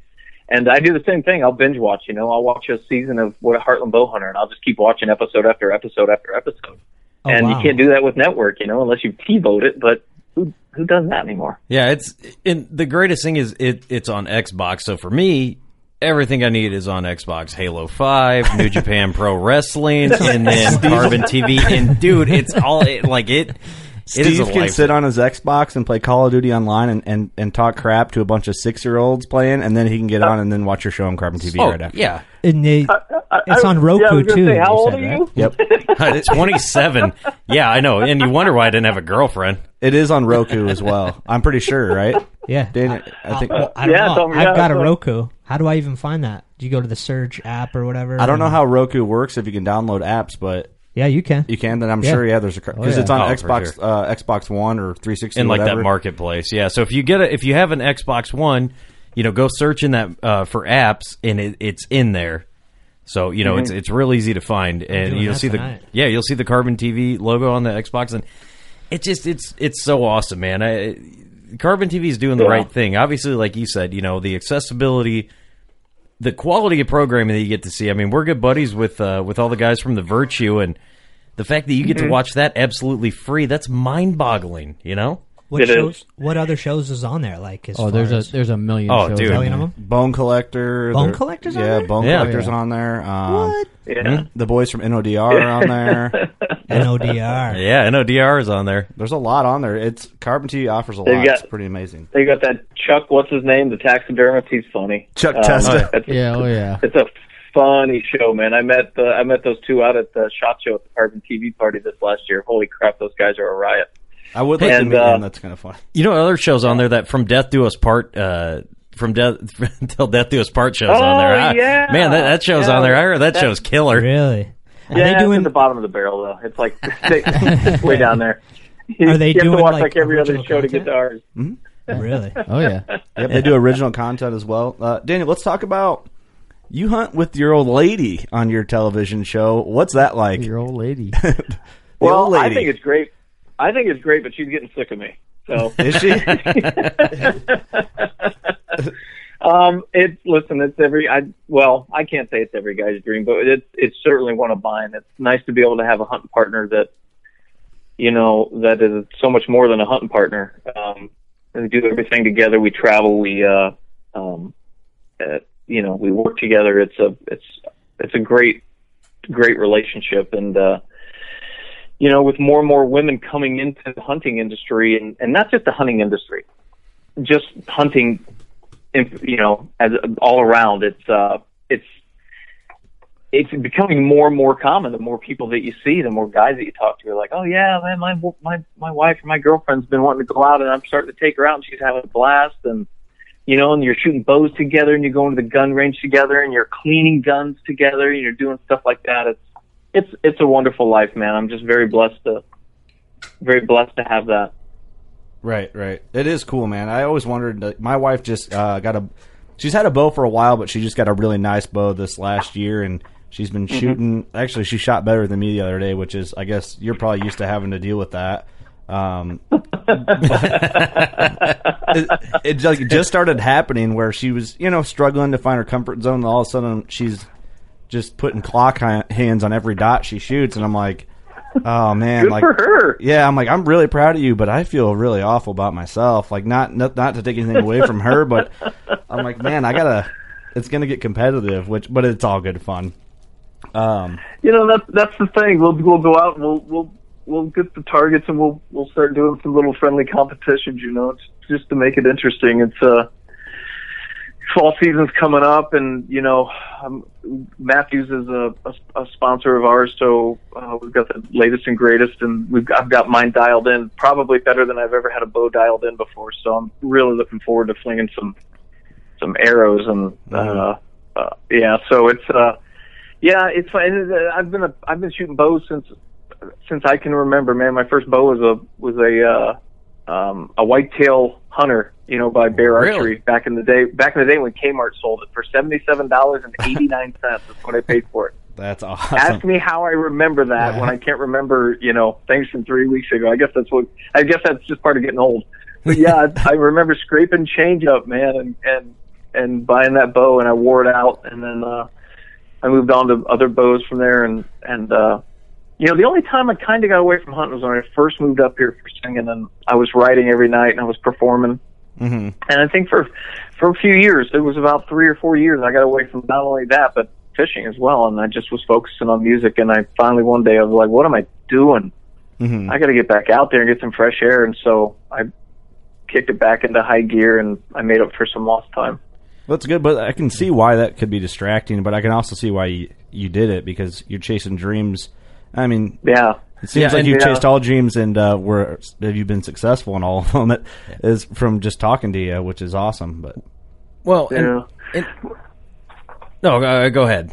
[SPEAKER 6] and I do the same thing. I'll binge watch. You know, I'll watch a season of what Heartland Bowhunter, and I'll just keep watching episode after episode after episode.
[SPEAKER 7] Oh,
[SPEAKER 6] and
[SPEAKER 7] wow.
[SPEAKER 6] you can't do that with network, you know, unless you TiVo it. But who who does that anymore?
[SPEAKER 3] Yeah, it's and the greatest thing is it it's on Xbox. So for me, everything I need is on Xbox. Halo Five, New Japan Pro Wrestling, and then Carbon TV. And dude, it's all it, like it. It is
[SPEAKER 4] Steve
[SPEAKER 3] a
[SPEAKER 4] can
[SPEAKER 3] life.
[SPEAKER 4] sit on his Xbox and play Call of Duty online and, and, and talk crap to a bunch of six year olds playing, and then he can get on and then watch your show on Carbon TV
[SPEAKER 3] Oh
[SPEAKER 4] right after.
[SPEAKER 3] yeah,
[SPEAKER 7] And they, it's on Roku
[SPEAKER 6] was gonna
[SPEAKER 7] too.
[SPEAKER 6] say, how old
[SPEAKER 7] said,
[SPEAKER 6] are
[SPEAKER 7] right?
[SPEAKER 6] you?
[SPEAKER 4] Yep.
[SPEAKER 3] Uh, twenty seven. Yeah, I know. And you wonder why I didn't have a girlfriend.
[SPEAKER 4] It is on Roku as well. I'm pretty sure, right?
[SPEAKER 7] Yeah.
[SPEAKER 4] Dan, I think
[SPEAKER 7] Well, I don't
[SPEAKER 6] yeah,
[SPEAKER 7] know. I've got a Roku. How do I even find that? Do you go to the Surge app or whatever?
[SPEAKER 4] I don't know how Roku works if you can download apps, but
[SPEAKER 7] Yeah, you can.
[SPEAKER 4] you can. Then I'm
[SPEAKER 7] Yeah.
[SPEAKER 4] sure, yeah, there's a because
[SPEAKER 7] Oh, yeah.
[SPEAKER 4] it's on
[SPEAKER 3] Oh, for
[SPEAKER 4] Xbox
[SPEAKER 3] sure.
[SPEAKER 4] uh, Xbox One or 360
[SPEAKER 3] in like
[SPEAKER 4] whatever.
[SPEAKER 3] that marketplace. Yeah. So if you get a, if you have an Xbox One, you know, go search in that uh, for apps, and it, it's in there. So you know, it's it's real easy to find, and
[SPEAKER 7] doing
[SPEAKER 3] you'll
[SPEAKER 7] that
[SPEAKER 3] see
[SPEAKER 7] tonight.
[SPEAKER 3] the yeah, you'll see the Carbon TV logo on the Xbox, and it just it's it's so awesome, man. I, Carbon TV is doing the
[SPEAKER 6] Yeah.
[SPEAKER 3] right thing. Obviously, like you said, you know, the accessibility. The quality of programming that you get to see. I mean, we're good buddies with uh, with all the guys from the Virtue, and the fact that you get to
[SPEAKER 6] Mm-hmm.
[SPEAKER 3] watch that absolutely free—that's mind-boggling. You know?
[SPEAKER 7] What
[SPEAKER 6] It
[SPEAKER 7] shows?
[SPEAKER 6] is.
[SPEAKER 7] What other shows is on there? Like, as
[SPEAKER 5] Oh, there's
[SPEAKER 7] far
[SPEAKER 5] a
[SPEAKER 7] as-
[SPEAKER 5] there's a million.
[SPEAKER 3] Oh,
[SPEAKER 5] shows
[SPEAKER 3] dude.
[SPEAKER 5] out
[SPEAKER 7] million of them.
[SPEAKER 4] Bone Collector.
[SPEAKER 7] Bone
[SPEAKER 4] there-
[SPEAKER 7] Collector's on
[SPEAKER 4] yeah,
[SPEAKER 7] there?
[SPEAKER 4] Bone
[SPEAKER 3] Yeah.
[SPEAKER 4] Collector's
[SPEAKER 5] Yeah.
[SPEAKER 4] on there. Um,
[SPEAKER 7] What?
[SPEAKER 6] Yeah.
[SPEAKER 4] The boys from NODR are on there.
[SPEAKER 7] NODR.
[SPEAKER 3] Yeah, NODR is on there.
[SPEAKER 4] There's a lot on there. It's Carbon TV offers a
[SPEAKER 6] They've
[SPEAKER 4] lot.
[SPEAKER 6] got-
[SPEAKER 4] it's pretty amazing.
[SPEAKER 6] They got that Chuck. What's his name? The taxidermist. He's funny.
[SPEAKER 4] Chuck
[SPEAKER 6] Um,
[SPEAKER 4] Testa.
[SPEAKER 6] it's-
[SPEAKER 5] Yeah, oh yeah.
[SPEAKER 6] It's a funny show, man. I met the I met those two out at the shot show at the Carbon TV party this last year. Holy crap, those guys are a riot.
[SPEAKER 4] I would like to
[SPEAKER 6] And,
[SPEAKER 4] meet
[SPEAKER 6] uh,
[SPEAKER 4] him. That's kind of fun.
[SPEAKER 3] You know, other shows on there that from Death Do Us Part, uh, from Death until Death Do Us Part shows on there.
[SPEAKER 6] Oh,
[SPEAKER 3] I-
[SPEAKER 6] yeah.
[SPEAKER 3] man, that, that show's
[SPEAKER 6] Yeah.
[SPEAKER 3] on there. I heard that,
[SPEAKER 6] That-
[SPEAKER 3] show's killer.
[SPEAKER 7] Really? Are
[SPEAKER 6] yeah,
[SPEAKER 7] they
[SPEAKER 6] it's
[SPEAKER 7] doing?
[SPEAKER 6] at the bottom of the barrel though. It's like it's way down there.
[SPEAKER 7] Are they
[SPEAKER 6] you have
[SPEAKER 7] doing,
[SPEAKER 6] to watch
[SPEAKER 7] like,
[SPEAKER 6] like, every other
[SPEAKER 7] original
[SPEAKER 6] show to
[SPEAKER 7] content?
[SPEAKER 6] get to ours?
[SPEAKER 7] Really?
[SPEAKER 5] Oh yeah.
[SPEAKER 4] Yep, they do original content as well. Uh, Daniel, let's talk about you hunt with your old lady on your television show. What's that like?
[SPEAKER 5] Your old lady.
[SPEAKER 6] Well,
[SPEAKER 4] old lady.
[SPEAKER 6] I think it's great. I think it's great, but she's getting sick of me. So
[SPEAKER 4] Is she?
[SPEAKER 6] um, it's listen. It's every. I well, I can't say it's every guy's dream, but it's it's certainly one of mine. It's nice to be able to have a hunting partner that, you know, that is so much more than a hunting partner. Um, we do everything together. We travel. We, uh, um, uh, you know, we work together. It's a it's it's a great great relationship, and uh, you know, with more and more women coming into the hunting industry, and and not just the hunting industry, just hunting you know, as all around, it's uh, it's it's becoming more and more common. The more people that you see, the more guys that you talk to are like, "Oh yeah, man, my my my wife or my girlfriend's been wanting to go out, and I'm starting to take her out, and she's having a blast." And you know, and you're shooting bows together, and you're going to the gun range together, and you're cleaning guns together, and you're doing stuff like that. It's it's it's a wonderful life, man. I'm just very blessed to very blessed to have that.
[SPEAKER 4] Right, right. It is cool, man. I always wondered. My wife just uh, got a. She's had a bow for a while, but she just got a really nice bow this last year, and she's been shooting. Actually, she shot better than me the other day, which is, I guess, you're probably used to having to deal with that. Um, it, it just started happening where she was, you know, struggling to find her comfort zone, and all of a sudden she's just putting clock hands on every dot she shoots, and I'm like, oh man,
[SPEAKER 6] Good
[SPEAKER 4] like
[SPEAKER 6] for her.
[SPEAKER 4] yeah, I'm like, I'm really proud of you, but I feel really awful about myself. Like, not not, not to take anything away from her, but I'm like, man, I gotta. It's gonna get competitive, which, but it's all good fun. Um,
[SPEAKER 6] you know that's that's the thing. We'll we'll go out and we'll we'll we'll get the targets and we'll we'll start doing some little friendly competitions. You know, it's just to make it interesting. It's uh fall season's coming up, and you know, um, Mathews is a, a, a sponsor of ours, so uh, we've got the latest and greatest, and we've I've got mine dialed in, probably better than I've ever had a bow dialed in before. So I'm really looking forward to flinging some some arrows and uh, uh, yeah. So it's uh, yeah, it's fun. I've been a I've been shooting bows since since I can remember. Man, my first bow was a was a uh, um, a whitetail hunter, you know, by Bear
[SPEAKER 3] Really?
[SPEAKER 6] Archery back in the day. Back in the day when Kmart sold it for seventy seven dollars and eighty nine cents. That's what I paid for it.
[SPEAKER 4] that's awesome.
[SPEAKER 6] Ask me how I remember that when I can't remember, you know, things from three weeks ago. I guess that's what. I guess that's just part of getting old. But yeah, I, I remember scraping change up, man, and and and buying that bow, and I wore it out, and then uh, I moved on to other bows from there, and and uh, you know, the only time I kind of got away from hunting was when I first moved up here for singing, and I was writing every night, and I was performing.
[SPEAKER 4] hmm
[SPEAKER 6] And I think for for a few years, it was about three or four years, I got away from not only that but fishing as well, and I just was focusing on music. And I finally one day I was like, "What am I doing?
[SPEAKER 4] hmm
[SPEAKER 6] I got to get back out there and get some fresh air." And so I kicked it back into high gear, and I made up for some lost time.
[SPEAKER 4] That's good, but I can see why that could be distracting. But I can also see why you, you did it because you're chasing dreams. I mean,
[SPEAKER 6] Yeah,
[SPEAKER 4] it seems
[SPEAKER 3] Yeah,
[SPEAKER 4] like
[SPEAKER 3] and-
[SPEAKER 4] you
[SPEAKER 6] Yeah.
[SPEAKER 4] chased all dreams, and uh, were have you been successful in all of them? It is from just talking to you, which is awesome. But
[SPEAKER 3] Well,
[SPEAKER 6] yeah.
[SPEAKER 3] and- no, uh, go ahead.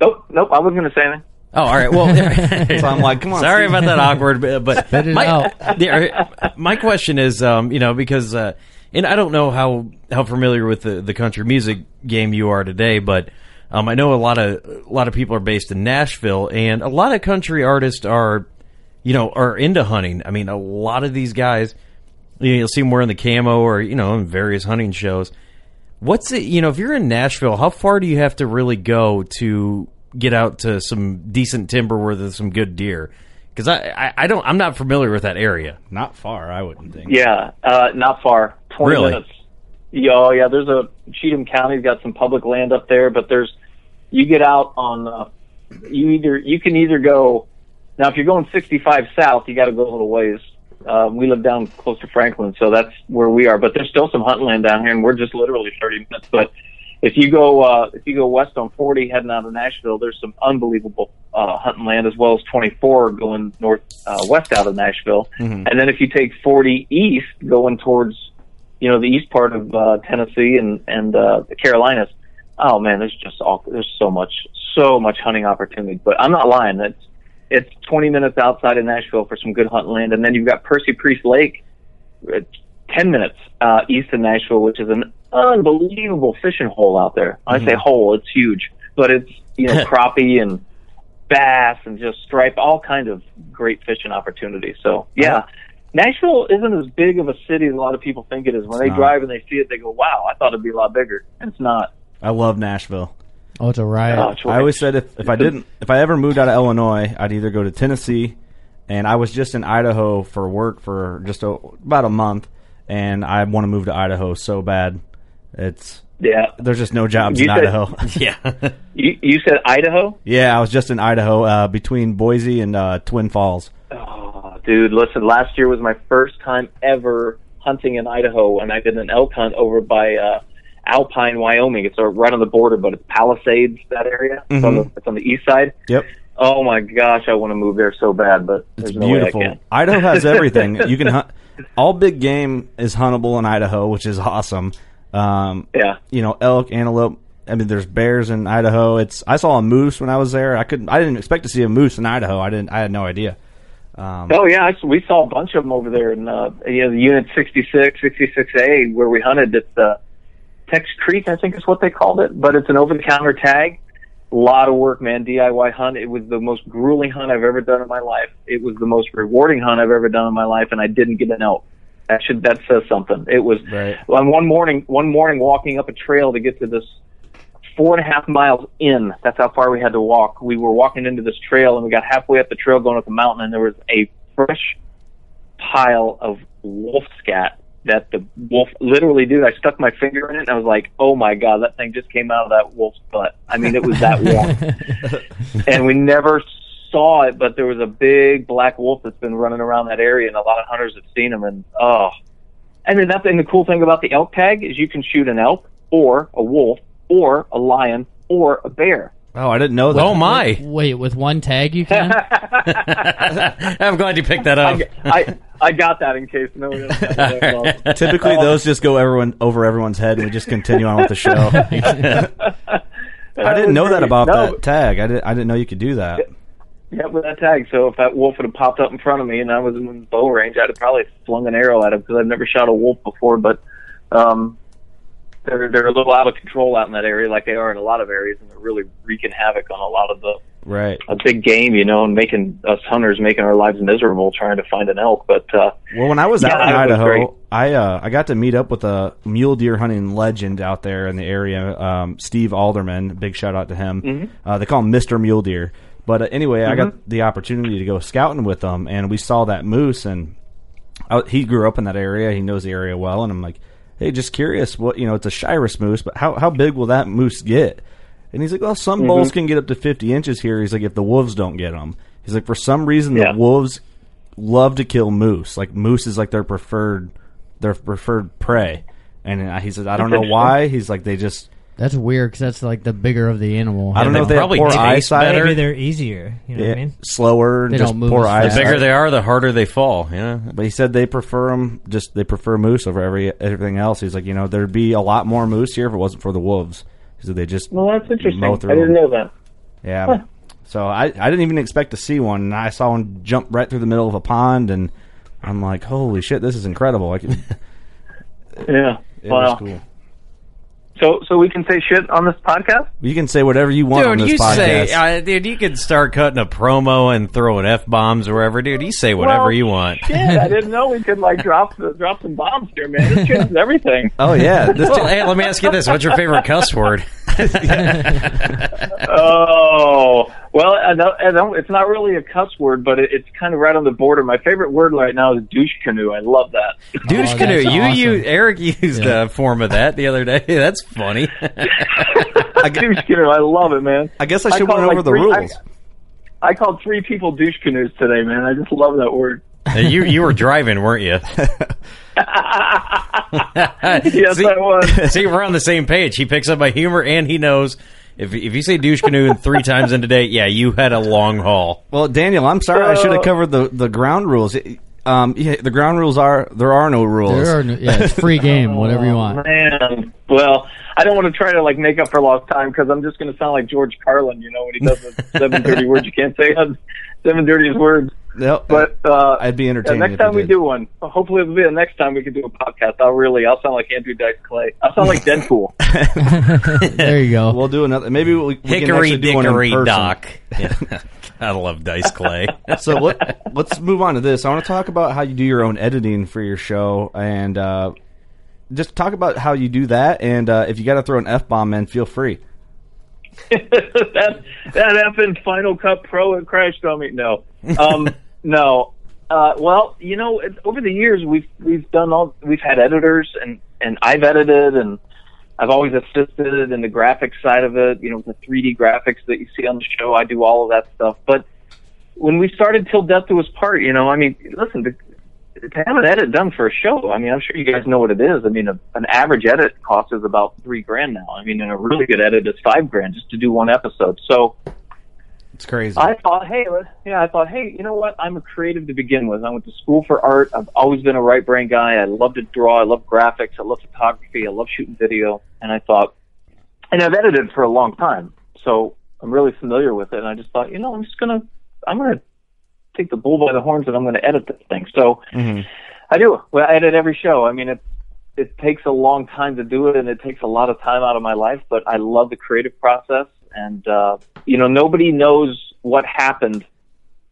[SPEAKER 6] Nope, nope. I wasn't going to say anything.
[SPEAKER 3] Oh, all right. Well,
[SPEAKER 4] so I'm like, come on,
[SPEAKER 3] Sorry
[SPEAKER 4] Steve.
[SPEAKER 3] about that awkward, but, but my, the- my question is, um, you know, because uh, and I don't know how how familiar with the, the country music game you are today, but um, I know a lot of a lot of people are based in Nashville, and a lot of country artists are, you know, are into hunting. I mean, a lot of these guys, you know, you'll see them wearing the camo or you know, in various hunting shows. What's it? You know, if you're in Nashville, how far do you have to really go to get out to some decent timber where there's some good deer? Because I, I, I don't, I'm not familiar with that area.
[SPEAKER 4] not far, I wouldn't think.
[SPEAKER 6] Yeah, uh, not far. Twenty
[SPEAKER 3] Really?
[SPEAKER 6] minutes. Yeah, oh, yeah. There's a Cheatham County's got some public land up there, but there's you get out on uh, you either you can either go now if you're going 65 south, you got to go a little ways. Uh, we live down close to Franklin, so that's where we are. But there's still some hunting land down here, and we're just literally 30 minutes. But if you go uh, if you go west on 40 heading out of Nashville, there's some unbelievable uh, hunting land as well as 24 going north uh, west out of Nashville. And then if you take 40 east going towards you know the east part of uh, Tennessee and and uh, the Carolinas, oh man, there's just all there's so much so much hunting opportunity. But I'm not lying. It's it's 20 minutes outside of Nashville for some good hunting land, and then you've got Percy Priest Lake, uh, 10 minutes uh, east of Nashville, which is an unbelievable fishing hole out there. I say hole, it's huge, but it's you know crappie and bass and just stripe, all kinds of great fishing opportunities. So yeah. Nashville isn't as big of a city as a lot of people think it is. When they
[SPEAKER 4] not.
[SPEAKER 6] drive and they see it, they go, "Wow, I thought it'd be a lot bigger." And it's not.
[SPEAKER 4] I love Nashville.
[SPEAKER 5] Oh, it's a riot.
[SPEAKER 6] Oh, it's
[SPEAKER 4] I always said if, if I didn't if I ever moved out of Illinois, I'd either go to Tennessee, and I was just in Idaho for work for just a, about a month, and I want to move to Idaho so bad. It's
[SPEAKER 6] yeah.
[SPEAKER 4] there's just no jobs
[SPEAKER 6] You
[SPEAKER 4] in
[SPEAKER 6] said-
[SPEAKER 4] Idaho.
[SPEAKER 3] Yeah.
[SPEAKER 6] You you said Idaho?
[SPEAKER 4] yeah, I was just in Idaho uh, between Boise and uh, Twin Falls.
[SPEAKER 6] Oh, dude, listen. Last year was my first time ever hunting in Idaho, and I did an elk hunt over by uh, Alpine, Wyoming. It's uh, right on the border, but it's Palisades that area. It's, on the, it's on the east side.
[SPEAKER 4] Yep,
[SPEAKER 6] Oh my gosh, I want to move there so bad, but
[SPEAKER 4] it's
[SPEAKER 6] there's no
[SPEAKER 4] beautiful.
[SPEAKER 6] way I can.
[SPEAKER 4] Idaho has everything. you can hunt. All big game is huntable in Idaho, which is awesome. Um,
[SPEAKER 6] Yeah.
[SPEAKER 4] you know, elk, antelope. I mean, there's bears in Idaho. It's I saw a moose when I was there. I couldn't. I didn't expect to see a moose in Idaho. I didn't. I had no idea. Um,
[SPEAKER 6] Oh yeah, I, we saw a bunch of them over there in uh, you know the Unit 66, 66A where we hunted at the Tex Creek, I think is what they called it, but it's an over-the-counter tag. A lot of work, man. DIY hunt. It was the most grueling hunt I've ever done in my life. It was the most rewarding hunt I've ever done in my life, and I didn't get an elk. That should that says something. It was
[SPEAKER 4] Right.
[SPEAKER 6] on one morning. One morning, walking up a trail to get to this four and a half miles in. That's how far we had to walk. We were walking into this trail, and we got halfway up the trail going up the mountain, and there was a fresh pile of wolf scat that the wolf literally dude, I stuck my finger in it and I was like, Oh my god, that thing just came out of that wolf's butt. I mean it was that warm. and we never saw it, but there was a big black wolf that's been running around that area and a lot of hunters have seen him and oh I mean that's and the cool thing about the elk tag is you can shoot an elk or a wolf or a lion or a bear.
[SPEAKER 4] Oh, I didn't know that.
[SPEAKER 3] Oh my!
[SPEAKER 5] Wait, with one tag you can?
[SPEAKER 3] I'm glad you picked that up.
[SPEAKER 6] I I got that in case no one else.
[SPEAKER 4] Typically, those just go everyone over everyone's head, and we just continue on with the show. I didn't know that about
[SPEAKER 6] No.
[SPEAKER 4] that tag. I didn't. I didn't know you could do that.
[SPEAKER 6] Yeah, with that tag. So if that wolf would have popped up in front of me and I was in bow range, I'd have probably flung an arrow at him because I've never shot a wolf before. But um, they're they're a little out of control out in that area, like they are in a lot of areas, and they're really wreaking havoc on a lot of the
[SPEAKER 4] Right.
[SPEAKER 6] a big game, you know, and making us hunters making our lives miserable trying to find an elk. But uh,
[SPEAKER 4] Well, when I was
[SPEAKER 6] Yeah,
[SPEAKER 4] out in
[SPEAKER 6] it was great.
[SPEAKER 4] Idaho, I uh, I got to meet up with a mule deer hunting legend out there in the area, um, Steve Alderman. Big shout out to him.
[SPEAKER 6] Mhm.
[SPEAKER 4] Uh, they call him Mister Mule Deer. But uh, anyway, I
[SPEAKER 6] Mhm.
[SPEAKER 4] got the opportunity to go scouting with them, and we saw that moose. And I, he grew up in that area; he knows the area well. And I'm like, hey, just curious, what you know? It's a Shiras moose, but how how big will that moose get? And he's like, well, some
[SPEAKER 6] Mhm.
[SPEAKER 4] bulls can get up to 50 inches here. He's like, if the wolves don't get them. He's like, for some reason,
[SPEAKER 6] Yeah.
[SPEAKER 4] the wolves love to kill moose. Like moose is like their preferred, their preferred prey. And uh, he said, I don't know why. He's like, they just.
[SPEAKER 5] That's weird because that's like the bigger of the animal.
[SPEAKER 4] I don't know if they have poor eyesight.
[SPEAKER 7] Maybe they're easier. You know what I
[SPEAKER 4] Yeah,
[SPEAKER 7] mean?
[SPEAKER 4] slower,
[SPEAKER 5] They
[SPEAKER 4] just
[SPEAKER 5] don't move
[SPEAKER 4] poor
[SPEAKER 5] as fast.
[SPEAKER 4] eyesight.
[SPEAKER 3] The bigger they are, the harder they fall. Yeah.
[SPEAKER 4] But he said they prefer them. Just they prefer moose over every everything else. He's like, you know, there'd be a lot more moose here if it wasn't for the wolves. He said they just
[SPEAKER 6] well, that's interesting.
[SPEAKER 4] mow
[SPEAKER 6] I
[SPEAKER 4] through
[SPEAKER 6] didn't
[SPEAKER 4] them.
[SPEAKER 6] know that.
[SPEAKER 4] Yeah.
[SPEAKER 6] Huh.
[SPEAKER 4] So I I didn't even expect to see one. And I saw one jump right through the middle of a pond, and I'm like, holy shit, this is incredible. I could,
[SPEAKER 6] Yeah.
[SPEAKER 4] it
[SPEAKER 6] wow.
[SPEAKER 4] was cool.
[SPEAKER 6] So so we can say shit on this podcast.
[SPEAKER 4] You can say whatever you want on
[SPEAKER 3] Dude,
[SPEAKER 4] this
[SPEAKER 3] you
[SPEAKER 4] podcast.
[SPEAKER 3] say, uh, dude, you could start cutting a promo and throwing f bombs wherever, dude. You say whatever
[SPEAKER 6] Well,
[SPEAKER 3] you want.
[SPEAKER 6] Shit, I didn't know we could like drop drop some bombs here, man. This changes everything.
[SPEAKER 4] oh yeah, this
[SPEAKER 3] Well, hey, let me ask you this: What's your favorite cuss word?
[SPEAKER 6] oh well, I don't, I don't, it's not really a cuss word, but it, it's kind of right on the border. My favorite word right now is douche canoe. I love that.
[SPEAKER 3] Douche
[SPEAKER 5] Oh,
[SPEAKER 3] canoe. You,
[SPEAKER 5] awesome.
[SPEAKER 3] you, Eric used
[SPEAKER 5] Yeah.
[SPEAKER 3] a form of that the other day. That's funny.
[SPEAKER 6] douche canoe. I love it, man.
[SPEAKER 4] I guess I should
[SPEAKER 6] called
[SPEAKER 4] went over
[SPEAKER 6] like
[SPEAKER 4] the
[SPEAKER 6] three-
[SPEAKER 4] rules.
[SPEAKER 6] I, I called three people douche canoes today, man. I just love that word.
[SPEAKER 3] you, you were driving, weren't you?
[SPEAKER 6] Yes,
[SPEAKER 3] see,
[SPEAKER 6] I was.
[SPEAKER 3] see, we're on the same page. He picks up my humor, and he knows if if you say douche canoe three times in a day, yeah, you had a long haul.
[SPEAKER 4] Well, Daniel, I'm sorry. I should have covered the the ground rules. Um, yeah, the ground rules are there are no rules.
[SPEAKER 5] There are no, yeah, it's free game, whatever you want.
[SPEAKER 6] Oh, Man, well, I don't want to try to like make up for lost time because I'm just going to sound like George Carlin, you know, when he does the seven dirty words you can't say on seven dirtiest words.
[SPEAKER 4] Yep.
[SPEAKER 6] But uh,
[SPEAKER 4] I'd be
[SPEAKER 6] yeah,
[SPEAKER 4] entertained.
[SPEAKER 6] next time we
[SPEAKER 4] did.
[SPEAKER 6] do one, hopefully it'll be the next time we can do a podcast. I'll really, I'll sound like Andrew Dice Clay. I'll sound like Deadpool.
[SPEAKER 5] there you go.
[SPEAKER 4] We'll do another. Maybe we, we can
[SPEAKER 3] Hickory
[SPEAKER 4] actually do one in person.
[SPEAKER 3] doc. Yeah. I love Dice Clay.
[SPEAKER 4] so let, let's move on to this. I want to talk about how you do your own editing for your show, and uh, just talk about how you do that. And uh, if you got to throw an f bomb in, feel free.
[SPEAKER 6] that that effing Final Cut Pro it crashed on me. No, um, no. Uh, well, you know, over the years we've we've done all we've had editors and and I've edited and I've always assisted in the graphics side of it. You know, the 3D graphics that you see on the show, I do all of that stuff. But when we started Till Death Do Us Part, you know, I mean, listen, to, to have an edit done for a show, I mean, I'm sure you guys know what it is. I mean, a, an average edit cost is about three grand now. I mean, and a really good edit is five grand just to do one episode. So
[SPEAKER 4] It's crazy.
[SPEAKER 6] I thought, hey, yeah, I thought, hey, you know what? I'm a creative to begin with. I went to school for art. I've always been a right brain guy. I love to draw. I love graphics. I love photography. I love shooting video. And I thought, and I've edited for a long time, so I'm really familiar with it. And I just thought, you know, I'm just gonna, I'm gonna take the bull by the horns and I'm gonna edit this thing. So
[SPEAKER 4] Mhm.
[SPEAKER 6] I do. Well, I edit every show. I mean, it it takes a long time to do it, and it takes a lot of time out of my life. But I love the creative process, and uh, you know, nobody knows what happened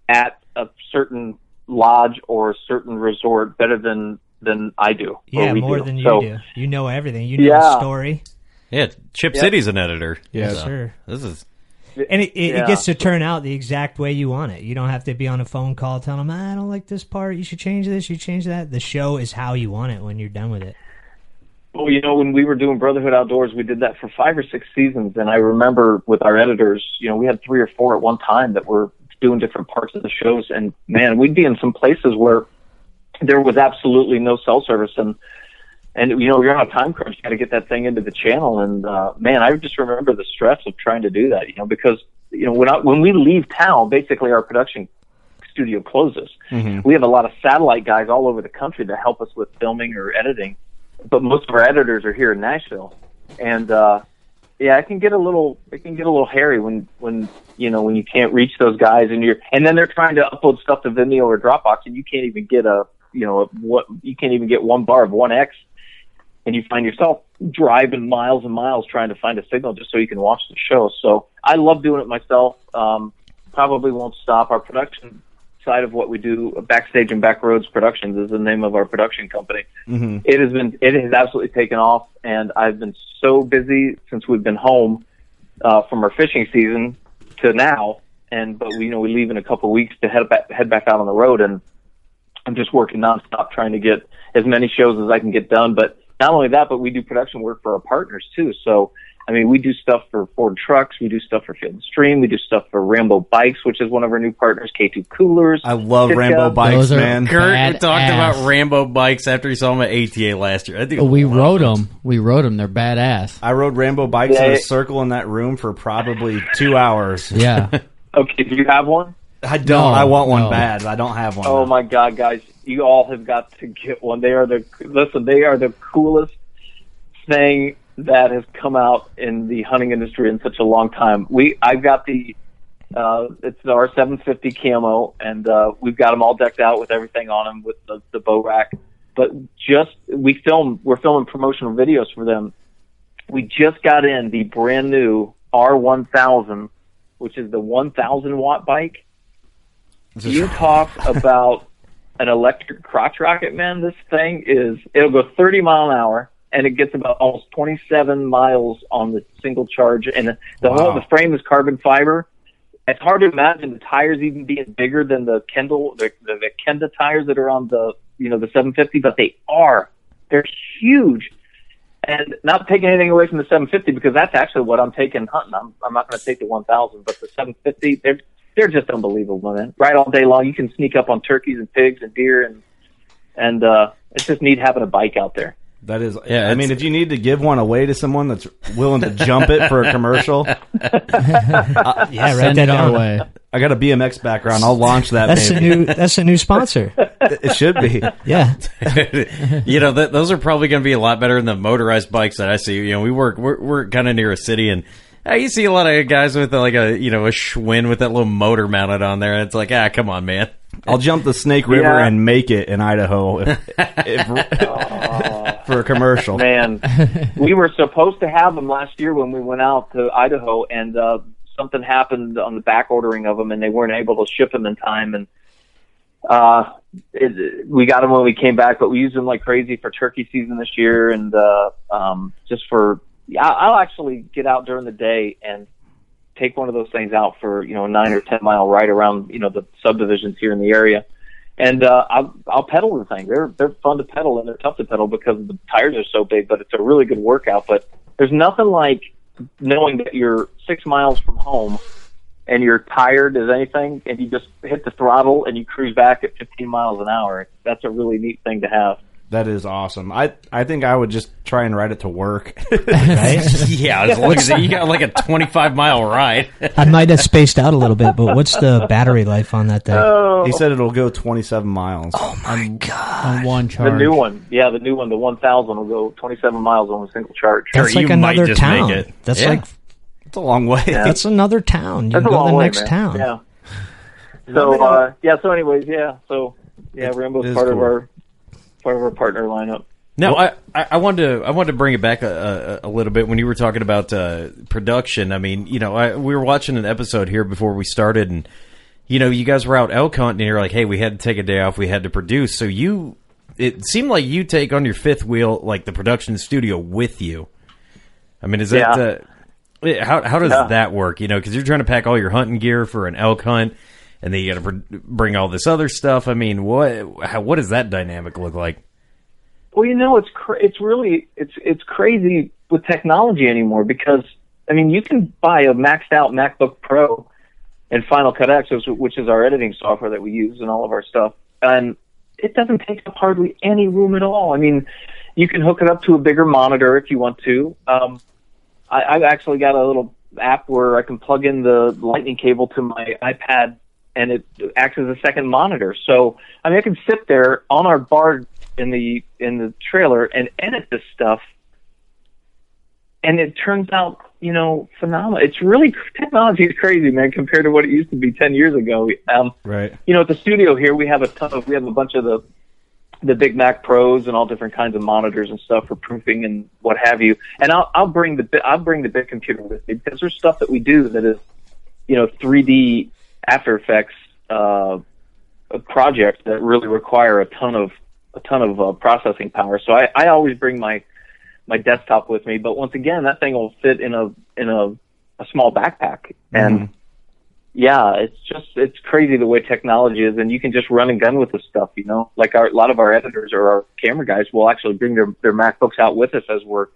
[SPEAKER 6] at a certain lodge or a certain resort better than than I do.
[SPEAKER 7] Yeah, more
[SPEAKER 6] do.
[SPEAKER 7] than you
[SPEAKER 6] So,
[SPEAKER 7] do. You know everything. You know
[SPEAKER 6] Yeah.
[SPEAKER 7] the story.
[SPEAKER 3] Yeah, Chip
[SPEAKER 6] Yeah.
[SPEAKER 3] City's an editor.
[SPEAKER 4] Yeah.
[SPEAKER 3] So
[SPEAKER 7] Sure.
[SPEAKER 3] This is
[SPEAKER 7] And it, it,
[SPEAKER 6] Yeah.
[SPEAKER 7] it gets to turn out the exact way you want it. You don't have to be on a phone call telling them, ah, I don't like this part. You should change this. You change that. The show is how you want it when you're done with it.
[SPEAKER 6] Well, you know, when we were doing Brotherhood Outdoors, we did that for five or six seasons, and I remember with our editors, you know, we had three or four at one time that were doing different parts of the shows, and man, we'd be in some places where there was absolutely no cell service, and and you know, you're on a time crunch, you got to get that thing into the channel, and uh, man, I just remember the stress of trying to do that, you know, because you know when I, when we leave town, basically our production studio closes. We have a lot of satellite guys all over the country that help us with filming or editing. But most of our editors are here in Nashville, and uh, yeah, it can get a little it can get a little hairy when when you know when you can't reach those guys and you're and then they're trying to upload stuff to Vimeo or Dropbox and you can't even get a you know what you can't even get one bar of one X, and you find yourself driving miles and miles trying to find a signal just so you can watch the show. So I love doing it myself. Um, probably won't stop. Our production side of what we do, backstage and backroads productions, is the name of our production company it has been it has absolutely taken off and I've been so busy since we've been home uh, from our fishing season to now and but we you know we leave in a couple of weeks to head back head back out on the road and I'm just working nonstop trying to get as many shows as I can get done but not only that but we do production work for our partners too so I mean we do stuff for Ford Trucks we do stuff for Field and Stream we do stuff for Rambo Bikes which is one of our new partners K2 Coolers
[SPEAKER 4] I love
[SPEAKER 6] Sitka.
[SPEAKER 4] Rambo bikes,
[SPEAKER 5] Those are-
[SPEAKER 4] man.
[SPEAKER 3] Kurt
[SPEAKER 5] Badass.
[SPEAKER 3] talked about Rambo bikes after he saw him at ATA last year. I think
[SPEAKER 5] we rode them. We rode them. They're badass.
[SPEAKER 4] I rode Rambo bikes
[SPEAKER 6] Yeah,
[SPEAKER 4] in a circle in that room for probably two hours.
[SPEAKER 5] Yeah.
[SPEAKER 6] okay do you have one
[SPEAKER 4] I don't.
[SPEAKER 5] No,
[SPEAKER 4] I want one
[SPEAKER 5] no.
[SPEAKER 4] bad. I don't have one.
[SPEAKER 6] Oh
[SPEAKER 4] though.
[SPEAKER 6] my god, guys! You all have got to get one. They are the listen. They are the coolest thing that has come out in the hunting industry in such a long time. We I've got the uh, it's the R750 camo, and uh, we've got them all decked out with everything on them with the, the bow rack. But just we film we're filming promotional videos for them. We just got in the brand new R1000, which is the 1000 watt bike. You talk about an electric crotch rocket, man. This thing is, it'll go 30 mile an hour and it gets about almost 27 miles on the single charge. And the, the whole,
[SPEAKER 4] Wow.
[SPEAKER 6] the frame is carbon fiber. It's hard to imagine the tires even being bigger than the Kendall, the, the, the Kenda tires that are on the, you know, the 750, but they are. They're huge. And not taking anything away from the 750 because that's actually what I'm taking hunting. I'm, I'm not going to take the 1000, but the 750, they're, they're just unbelievable, man. Right all day long. You can sneak up on turkeys and pigs and deer and, and, uh, it's just neat having a bike out there.
[SPEAKER 4] That is.
[SPEAKER 3] Yeah,
[SPEAKER 4] I mean, if you need to give one away to someone that's willing to jump it for a commercial,
[SPEAKER 7] Yeah,
[SPEAKER 5] Send
[SPEAKER 7] that
[SPEAKER 5] it our way.
[SPEAKER 4] I got a BMX background. I'll launch that.
[SPEAKER 7] That's a new. That's a new sponsor.
[SPEAKER 4] It should be.
[SPEAKER 7] Yeah.
[SPEAKER 3] you know, th- those are probably going to be a lot better than the motorized bikes that I see. You know, we work, we're, we're kind of near a city and uh, you see a lot of guys with uh, like a, you know, a Schwinn with that little motor mounted on there. And it's like, ah, come on, man.
[SPEAKER 4] I'll jump the Snake River
[SPEAKER 6] Yeah.
[SPEAKER 4] and make it in Idaho if, if, for a commercial.
[SPEAKER 6] Man, we were supposed to have them last year when we went out to Idaho, and uh, something happened on the back ordering of them, and they weren't able to ship them in time. And uh, it, we got them when we came back, but we used them like crazy for turkey season this year, and uh, um, just for. Yeah, I'll actually get out during the day and take one of those things out for you know a nine or ten mile ride around you know the subdivisions here in the area, and uh, I'll I'll pedal the thing. They're they're fun to pedal and they're tough to pedal because the tires are so big, but it's a really good workout. But there's nothing like knowing that you're six miles from home and you're tired as anything, and you just hit the throttle and you cruise back at 15 miles an hour. That's a really neat thing to have.
[SPEAKER 4] That is awesome. I I think I would just try and ride it to work.
[SPEAKER 3] yeah, as long as you got like a 25 mile ride.
[SPEAKER 7] I might have spaced out a little bit, but what's the battery life on that thing?
[SPEAKER 6] Oh,
[SPEAKER 4] he said it'll go 27 miles.
[SPEAKER 5] Oh my on one charge.
[SPEAKER 6] the new one, yeah, the new one, the 1000 will go 27 miles on a single charge.
[SPEAKER 7] That's
[SPEAKER 3] Or
[SPEAKER 7] like
[SPEAKER 3] you might
[SPEAKER 7] another
[SPEAKER 3] just
[SPEAKER 7] town.
[SPEAKER 3] make it.
[SPEAKER 7] That's
[SPEAKER 3] Yeah.
[SPEAKER 7] like
[SPEAKER 4] It's a long way.
[SPEAKER 7] that's another town. You
[SPEAKER 6] That's
[SPEAKER 7] can go to the
[SPEAKER 6] way,
[SPEAKER 7] next
[SPEAKER 6] man.
[SPEAKER 7] town.
[SPEAKER 6] Yeah. So uh, yeah. So anyways, yeah. So yeah, Rambo's
[SPEAKER 4] is
[SPEAKER 6] part of our part of our partner lineup.
[SPEAKER 3] No, I, I I wanted to I wanted to bring it back a, a, a little bit when you were talking about uh, production. I mean, you know, I, we were watching an episode here before we started, and you know, you guys were out elk hunting, and you're like, "Hey, we had to take a day off. We had to produce." So you, it seemed like you take on your fifth wheel, like the production studio, with you. I mean, is that
[SPEAKER 6] Yeah.
[SPEAKER 3] uh, How how does
[SPEAKER 6] Yeah.
[SPEAKER 3] that work? You know, because you're trying to pack all your hunting gear for an elk hunt, and then you got to br- bring all this other stuff. I mean, what how, what does that dynamic look like?
[SPEAKER 6] Well, you know, it's cra- it's really it's it's crazy with technology anymore because I mean, you can buy a maxed out MacBook Pro and Final Cut X, which- is our editing software that we use in all of our stuff, and it doesn't take up hardly any room at all. I mean, you can hook it up to a bigger monitor if you want to. Um, I, I've actually got a little app where I can plug in the lightning cable to my iPad and it acts as a second monitor. So I mean, I can sit there on our bar in the in the trailer and edit this stuff, and it turns out you know phenomenal. It's really technology is crazy, man, compared to what it used to be ten years ago. Um,
[SPEAKER 4] Right.
[SPEAKER 6] you know, at the studio here, we have a ton of we have a bunch of the the Big Mac Pros and all different kinds of monitors and stuff for proofing and what have you. And I'll I'll bring the bit I'll bring the big computer with me because there's stuff that we do that is you know 3D After Effects uh, projects that really require a ton of a ton of uh, processing power. So I, I always bring my my desktop with me. But once again, that thing will fit in a in a, a small backpack and yeah, it's just it's crazy the way technology is, and you can just run and gun with this stuff. You know, like our, a lot of our editors or our camera guys will actually bring their their MacBooks out with us as we're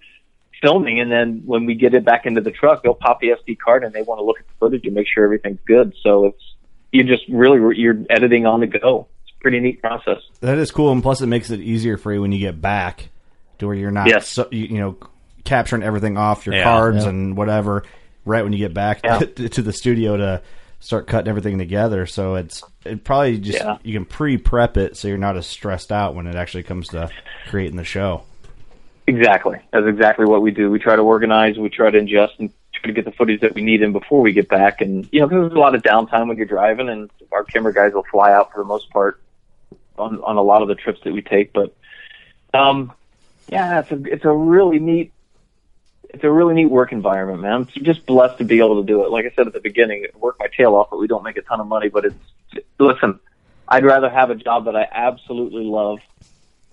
[SPEAKER 6] filming, and then when we get it back into the truck, they'll pop the SD card and they want to look at the footage and make sure everything's good. So it's you just really you're editing on the go. It's a pretty neat process.
[SPEAKER 4] That is cool, and plus it makes it easier for you when you get back to where you're not,
[SPEAKER 6] Yes.
[SPEAKER 4] so, you, you know, capturing everything off your
[SPEAKER 3] Yeah.
[SPEAKER 4] cards
[SPEAKER 5] Yeah.
[SPEAKER 4] and whatever right when you get back
[SPEAKER 6] Yeah.
[SPEAKER 4] to the studio to start cutting everything together. So it's it probably just
[SPEAKER 6] Yeah.
[SPEAKER 4] you can pre prep it so you're not as stressed out when it actually comes to creating the show.
[SPEAKER 6] Exactly. That's exactly what we do. We try to organize, we try to ingest and try to get the footage that we need in before we get back. And, you know, there's a lot of downtime when you're driving and our camera guys will fly out for the most part on, on a lot of the trips that we take. But, um, yeah, it's a, it's a really neat, it's a really neat work environment, man. I'm just blessed to be able to do it. Like I said at the beginning, work my tail off, but we don't make a ton of money, but it's, listen, I'd rather have a job that I absolutely love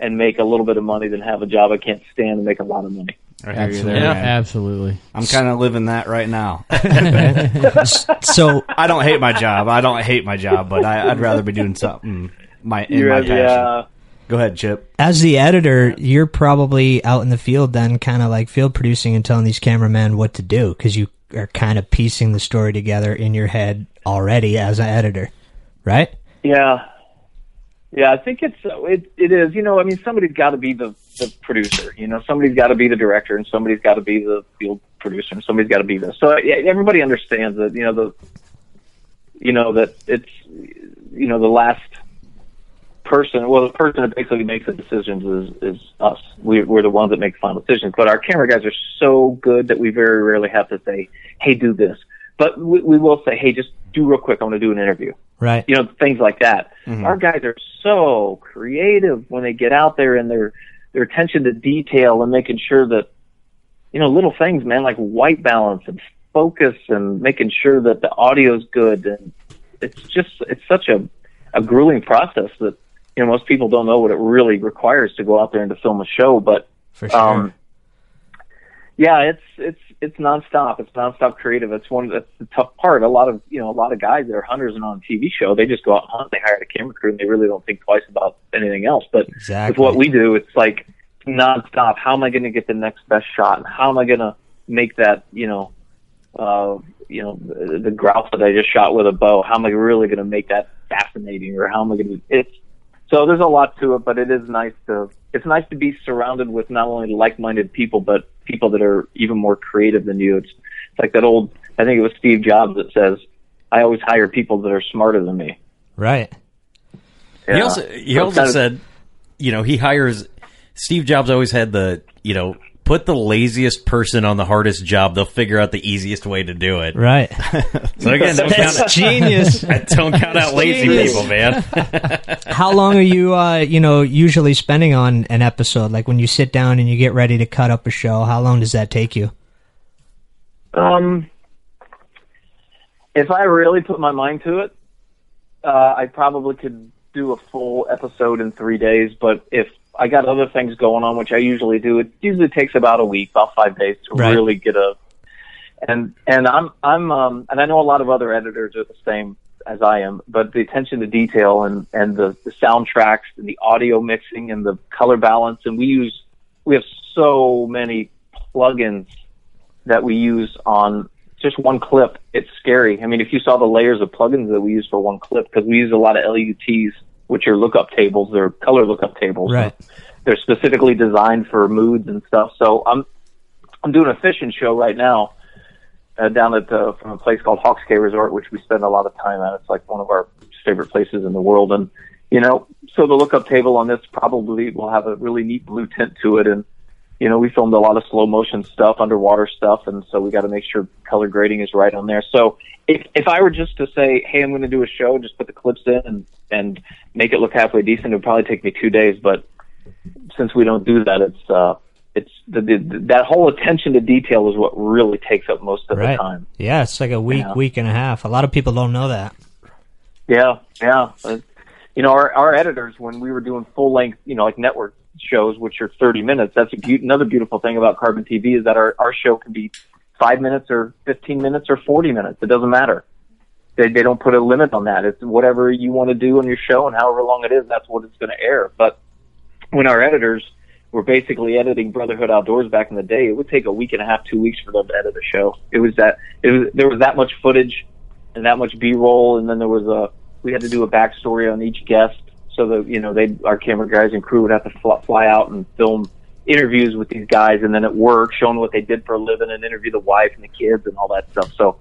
[SPEAKER 6] and make a little bit of money than have a job I can't stand and make a lot of money.
[SPEAKER 4] I hear you
[SPEAKER 5] Absolutely.
[SPEAKER 4] there, man.
[SPEAKER 5] Absolutely.
[SPEAKER 4] I'm kind of living that right now.
[SPEAKER 7] So
[SPEAKER 4] I don't hate my job. I don't hate my job, but I, I'd rather be doing something my in my passion.
[SPEAKER 6] yeah.
[SPEAKER 4] Go ahead, Chip.
[SPEAKER 7] as the editor, you're probably out in the field then, kind of like field producing and telling these cameramen what to do because you are kind of piecing the story together in your head already as an editor, right?
[SPEAKER 6] Yeah, yeah. I think it's uh, it. It is. You know, I mean, somebody's got to be the the producer. You know, somebody's got to be the director, and somebody's got to be the field producer, and somebody's got to be this. So yeah, everybody understands that. You know the. You know that it's. You know the last person. Well, the person that basically makes the decisions is is us. We, we're the ones that make final decisions. But our camera guys are so good that we very rarely have to say, "Hey, do this." But we, we will say, "Hey, just do real quick. I want to do an interview."
[SPEAKER 7] Right.
[SPEAKER 6] you know things like that. Our guys are so creative when they get out there and their their attention to detail and making sure that you know little things, man, like white balance and focus and making sure that the audio's good. And it's just it's such a a grueling process that you know most people don't know what it really requires to go out there and to film a show, but
[SPEAKER 7] For sure.
[SPEAKER 6] um, yeah, it's it's it's nonstop. It's nonstop creative. It's one that's the tough part. A lot of you know a lot of guys that are hunters and on a TV show, they just go out and hunt. They hire a camera crew and they really don't think twice about anything else. But
[SPEAKER 7] Exactly.
[SPEAKER 6] with what we do, it's like nonstop. How am I going to get the next best shot? And how am I going to make that you know uh, you know the, the grouse that I just shot with a bow? How am I really going to make that fascinating? Or how am I going to? It's so there's a lot to it, but it is nice to it's nice to be surrounded with not only like-minded people, but people that are even more creative than you. It's, it's like that old I think it was Steve Jobs that says, "I always hire people that are smarter than me."
[SPEAKER 7] right.
[SPEAKER 3] He also he also
[SPEAKER 6] kind of-
[SPEAKER 3] said, you know, he hires Steve Jobs always had the you know put the laziest person on the hardest job. They'll figure out the easiest way to do it.
[SPEAKER 7] Right.
[SPEAKER 3] So again, don't count,
[SPEAKER 7] That's genius.
[SPEAKER 3] don't count out lazy
[SPEAKER 7] Genius.
[SPEAKER 3] people, man.
[SPEAKER 7] How long are you, uh, you know, usually spending on an episode? Like when you sit down and you get ready to cut up a show, how long does that take you?
[SPEAKER 6] Um, if I really put my mind to it, uh, I probably could do a full episode in three days. But if I got other things going on, which I usually do, it usually takes about a week, about five days to
[SPEAKER 7] Right.
[SPEAKER 6] really get a. and and I'm I'm um and I know a lot of other editors are the same as I am, but the attention to detail and and the, the soundtracks and the audio mixing and the color balance and we use we have so many plugins that we use on just one clip. It's scary. I mean, if you saw the layers of plugins that we use for one clip, because we use a lot of LUTs, which are lookup tables, they're color lookup tables.
[SPEAKER 7] Right.
[SPEAKER 6] They're specifically designed for moods and stuff. So I'm I'm doing a fishing show right now uh, down at the, from a place called Hawks Cay Resort, which we spend a lot of time at. It's like one of our favorite places in the world, and you know, so the lookup table on this probably will have a really neat blue tint to it, and you know, we filmed a lot of slow motion stuff, underwater stuff, and so we got to make sure color grading is right on there. So if if I were just to say, hey, I'm going to do a show, and just put the clips in and and make it look halfway decent, it would probably take me two days. But since we don't do that, it's uh, it's the, the that whole attention to detail is what really takes up most of
[SPEAKER 7] Right.
[SPEAKER 6] the time.
[SPEAKER 7] Yeah, it's like a week,
[SPEAKER 6] Yeah.
[SPEAKER 7] week and a half. A lot of people don't know that.
[SPEAKER 6] Yeah, yeah. You know, our, our editors, when we were doing full length, you know, like network shows, which are 30 minutes, that's beau- another beautiful thing about Carbon TV is that our, our show can be five minutes or 15 minutes or 40 minutes. It doesn't matter. They, they don't put a limit on that. It's whatever you want to do on your show and however long it is, that's what it's going to air. But when our editors were basically editing Brotherhood Outdoors back in the day, it would take a week and a half, two weeks for them to edit a show. It was that, it was, there was that much footage and that much B-roll, and then there was a we had to do a backstory on each guest, so that you know they our camera guys and crew would have to fly, fly out and film interviews with these guys, and then at work showing what they did for a living and interview the wife and the kids and all that stuff. So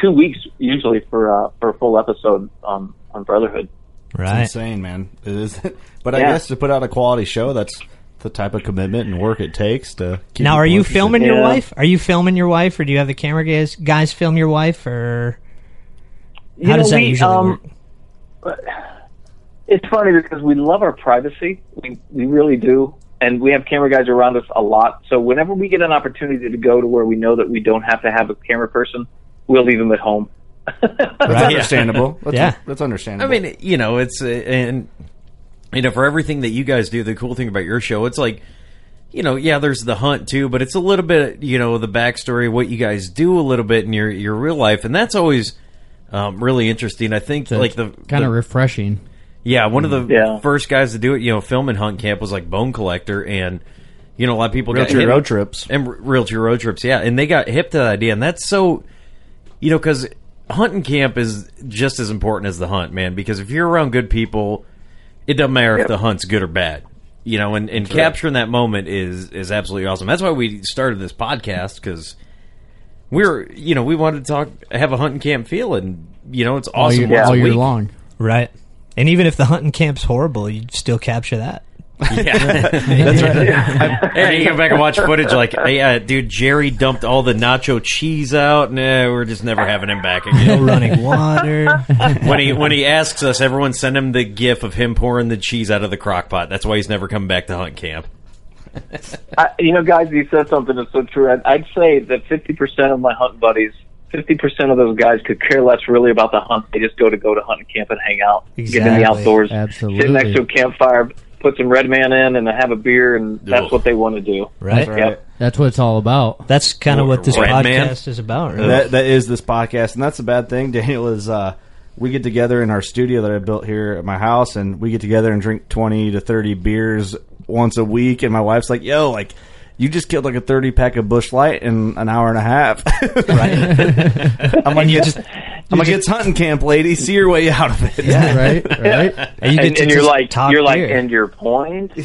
[SPEAKER 6] two weeks usually for uh, for a full episode on on Brotherhood.
[SPEAKER 7] Right.
[SPEAKER 4] It's insane, man. It is. But I
[SPEAKER 6] Yeah.
[SPEAKER 4] guess to put out a quality show, that's the type of commitment and work it takes to. Keep
[SPEAKER 7] now, are you
[SPEAKER 4] interested.
[SPEAKER 7] filming your
[SPEAKER 6] Yeah.
[SPEAKER 7] wife? Are you filming your wife, or do you have the camera guys guys film your wife, or
[SPEAKER 6] You
[SPEAKER 7] how
[SPEAKER 6] know,
[SPEAKER 7] does that
[SPEAKER 6] we,
[SPEAKER 7] usually
[SPEAKER 6] um,
[SPEAKER 7] work?
[SPEAKER 6] It's funny because we love our privacy. We we really do, and we have camera guys around us a lot. So whenever we get an opportunity to go to where we know that we don't have to have a camera person, we'll leave them at home.
[SPEAKER 4] That's
[SPEAKER 7] Right.
[SPEAKER 4] understandable. That's,
[SPEAKER 7] Yeah.
[SPEAKER 4] that's understandable.
[SPEAKER 3] I mean, you know, it's uh, and you know, for everything that you guys do, the cool thing about your show, it's like, you know, yeah, there's the hunt too, but it's a little bit, you know, the backstory, what you guys do a little bit in your your real life, and that's always um, really interesting. I think
[SPEAKER 5] It's
[SPEAKER 3] like the
[SPEAKER 5] kind
[SPEAKER 3] the-
[SPEAKER 5] of refreshing.
[SPEAKER 3] Yeah, one of the
[SPEAKER 6] Yeah.
[SPEAKER 3] first guys to do it, you know, film in hunt camp was like Bone Collector, and you know, a lot of people got
[SPEAKER 4] Realtree
[SPEAKER 3] hip-
[SPEAKER 4] road trips.
[SPEAKER 3] and r- realtree road trips, yeah, and they got hip to that idea, and that's so, you know, because hunting camp is just as important as the hunt, man. Because if you're around good people, it doesn't matter if
[SPEAKER 6] Yep.
[SPEAKER 3] the hunt's good or bad, you know, and, and capturing that moment is is absolutely awesome. That's why we started this podcast because we're, you know, we wanted to talk, have a hunting camp feel, and you know, it's
[SPEAKER 5] All
[SPEAKER 3] awesome
[SPEAKER 5] year,
[SPEAKER 3] once
[SPEAKER 5] all
[SPEAKER 3] a
[SPEAKER 5] year
[SPEAKER 3] week.
[SPEAKER 5] long.
[SPEAKER 7] Right. And even if the hunting camp's horrible, you still capture that.
[SPEAKER 3] Yeah.
[SPEAKER 4] that's right.
[SPEAKER 3] Yeah, you go back and watch footage like, hey, uh, dude, Jerry dumped all the nacho cheese out. Nah, we're just never having him back
[SPEAKER 7] No
[SPEAKER 3] again.
[SPEAKER 7] running water.
[SPEAKER 3] when he when he asks us, everyone send him the gif of him pouring the cheese out of the crock pot. That's why he's never coming back to hunt camp.
[SPEAKER 6] I, you know, guys, you said something that's so true. I'd, I'd say that 50% of my hunt buddies, 50% of those guys could care less really about the hunt. They just go to go to hunting camp and hang out, get in the outdoors, sit next to a campfire, put some red man in, and have a beer, and that's
[SPEAKER 3] Ugh.
[SPEAKER 6] what they want to do.
[SPEAKER 7] Right.
[SPEAKER 4] Right.
[SPEAKER 6] Yep.
[SPEAKER 5] That's what it's all about.
[SPEAKER 7] That's kind of what this
[SPEAKER 3] Red
[SPEAKER 7] podcast
[SPEAKER 3] Man?
[SPEAKER 7] is about. Right?
[SPEAKER 4] that that is this podcast, and that's a bad thing. Daniel is. uh we get together in our studio that I built here at my house, and we get together and drink twenty to thirty beers once a week. And my wife's like, "Yo, like, you just killed like a thirty pack of Busch Light in an hour and a half." I'm like,
[SPEAKER 7] you
[SPEAKER 4] just, I'm like, it's hunting camp, lady. See your way out of it.
[SPEAKER 7] Yeah.
[SPEAKER 5] right, right.
[SPEAKER 7] And you
[SPEAKER 6] and, and you're like, you're like,
[SPEAKER 7] beer.
[SPEAKER 6] and your point?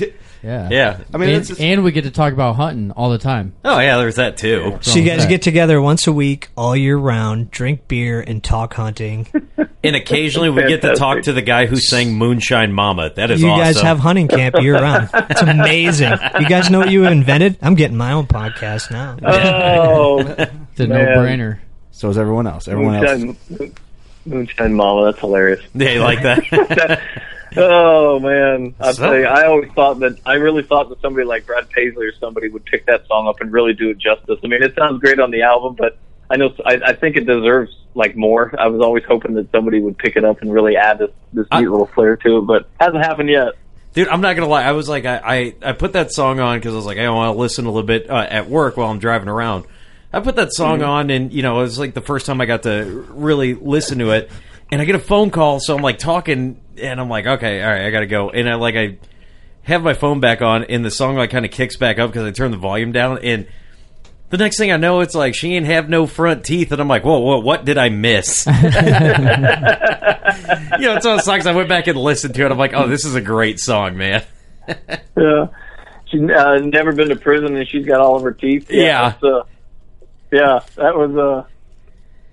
[SPEAKER 5] Yeah,
[SPEAKER 3] Yeah.
[SPEAKER 4] I mean,
[SPEAKER 5] and,
[SPEAKER 4] just,
[SPEAKER 5] and we get to talk about hunting all the time.
[SPEAKER 3] Oh yeah, there's that too.
[SPEAKER 7] So you guys
[SPEAKER 5] that.
[SPEAKER 7] get together once a week, all year round, drink beer and talk hunting.
[SPEAKER 3] And occasionally we get to talk to the guy who sang Moonshine Mama. That is awesome.
[SPEAKER 7] you
[SPEAKER 3] awesome.
[SPEAKER 7] guys have hunting camp year round. It's amazing. You guys know what you invented? I'm getting my own podcast now.
[SPEAKER 6] Oh,
[SPEAKER 5] It's a no-brainer.
[SPEAKER 4] so is everyone else. Everyone else.
[SPEAKER 6] moonshine, moonshine mama. That's hilarious.
[SPEAKER 3] yeah, you like that?
[SPEAKER 6] Oh man, I
[SPEAKER 3] So-
[SPEAKER 6] tell you, I always thought that I really thought that somebody like Brad Paisley or somebody would pick that song up and really do it justice. I mean, it sounds great on the album, but I know I, I think it deserves like more. I was always hoping that somebody would pick it up and really add this this
[SPEAKER 3] I-
[SPEAKER 6] little flair to it, but hasn't happened yet.
[SPEAKER 3] Dude, I'm not gonna lie. I was like, I I, I put that song on because I was like, I want to listen a little bit uh, at work while I'm driving around. I put that song on, and you know, it was like the first time I got to really listen to it. And I get a phone call, so I'm like talking, and I'm like, okay, all right, I gotta go. And I like I have my phone back on, and the song like kind of kicks back up because I turn the volume down, and the next thing I know, it's like she ain't have no front teeth, and I'm like, whoa, whoa, what did I miss? you know, it's the songs I went back and listened to it. I'm like, oh, this is a great song, man.
[SPEAKER 6] Yeah. She's uh, never been to prison, and she's got all of her teeth.
[SPEAKER 3] Yeah.
[SPEAKER 6] it's, uh, yeah, that was Uh,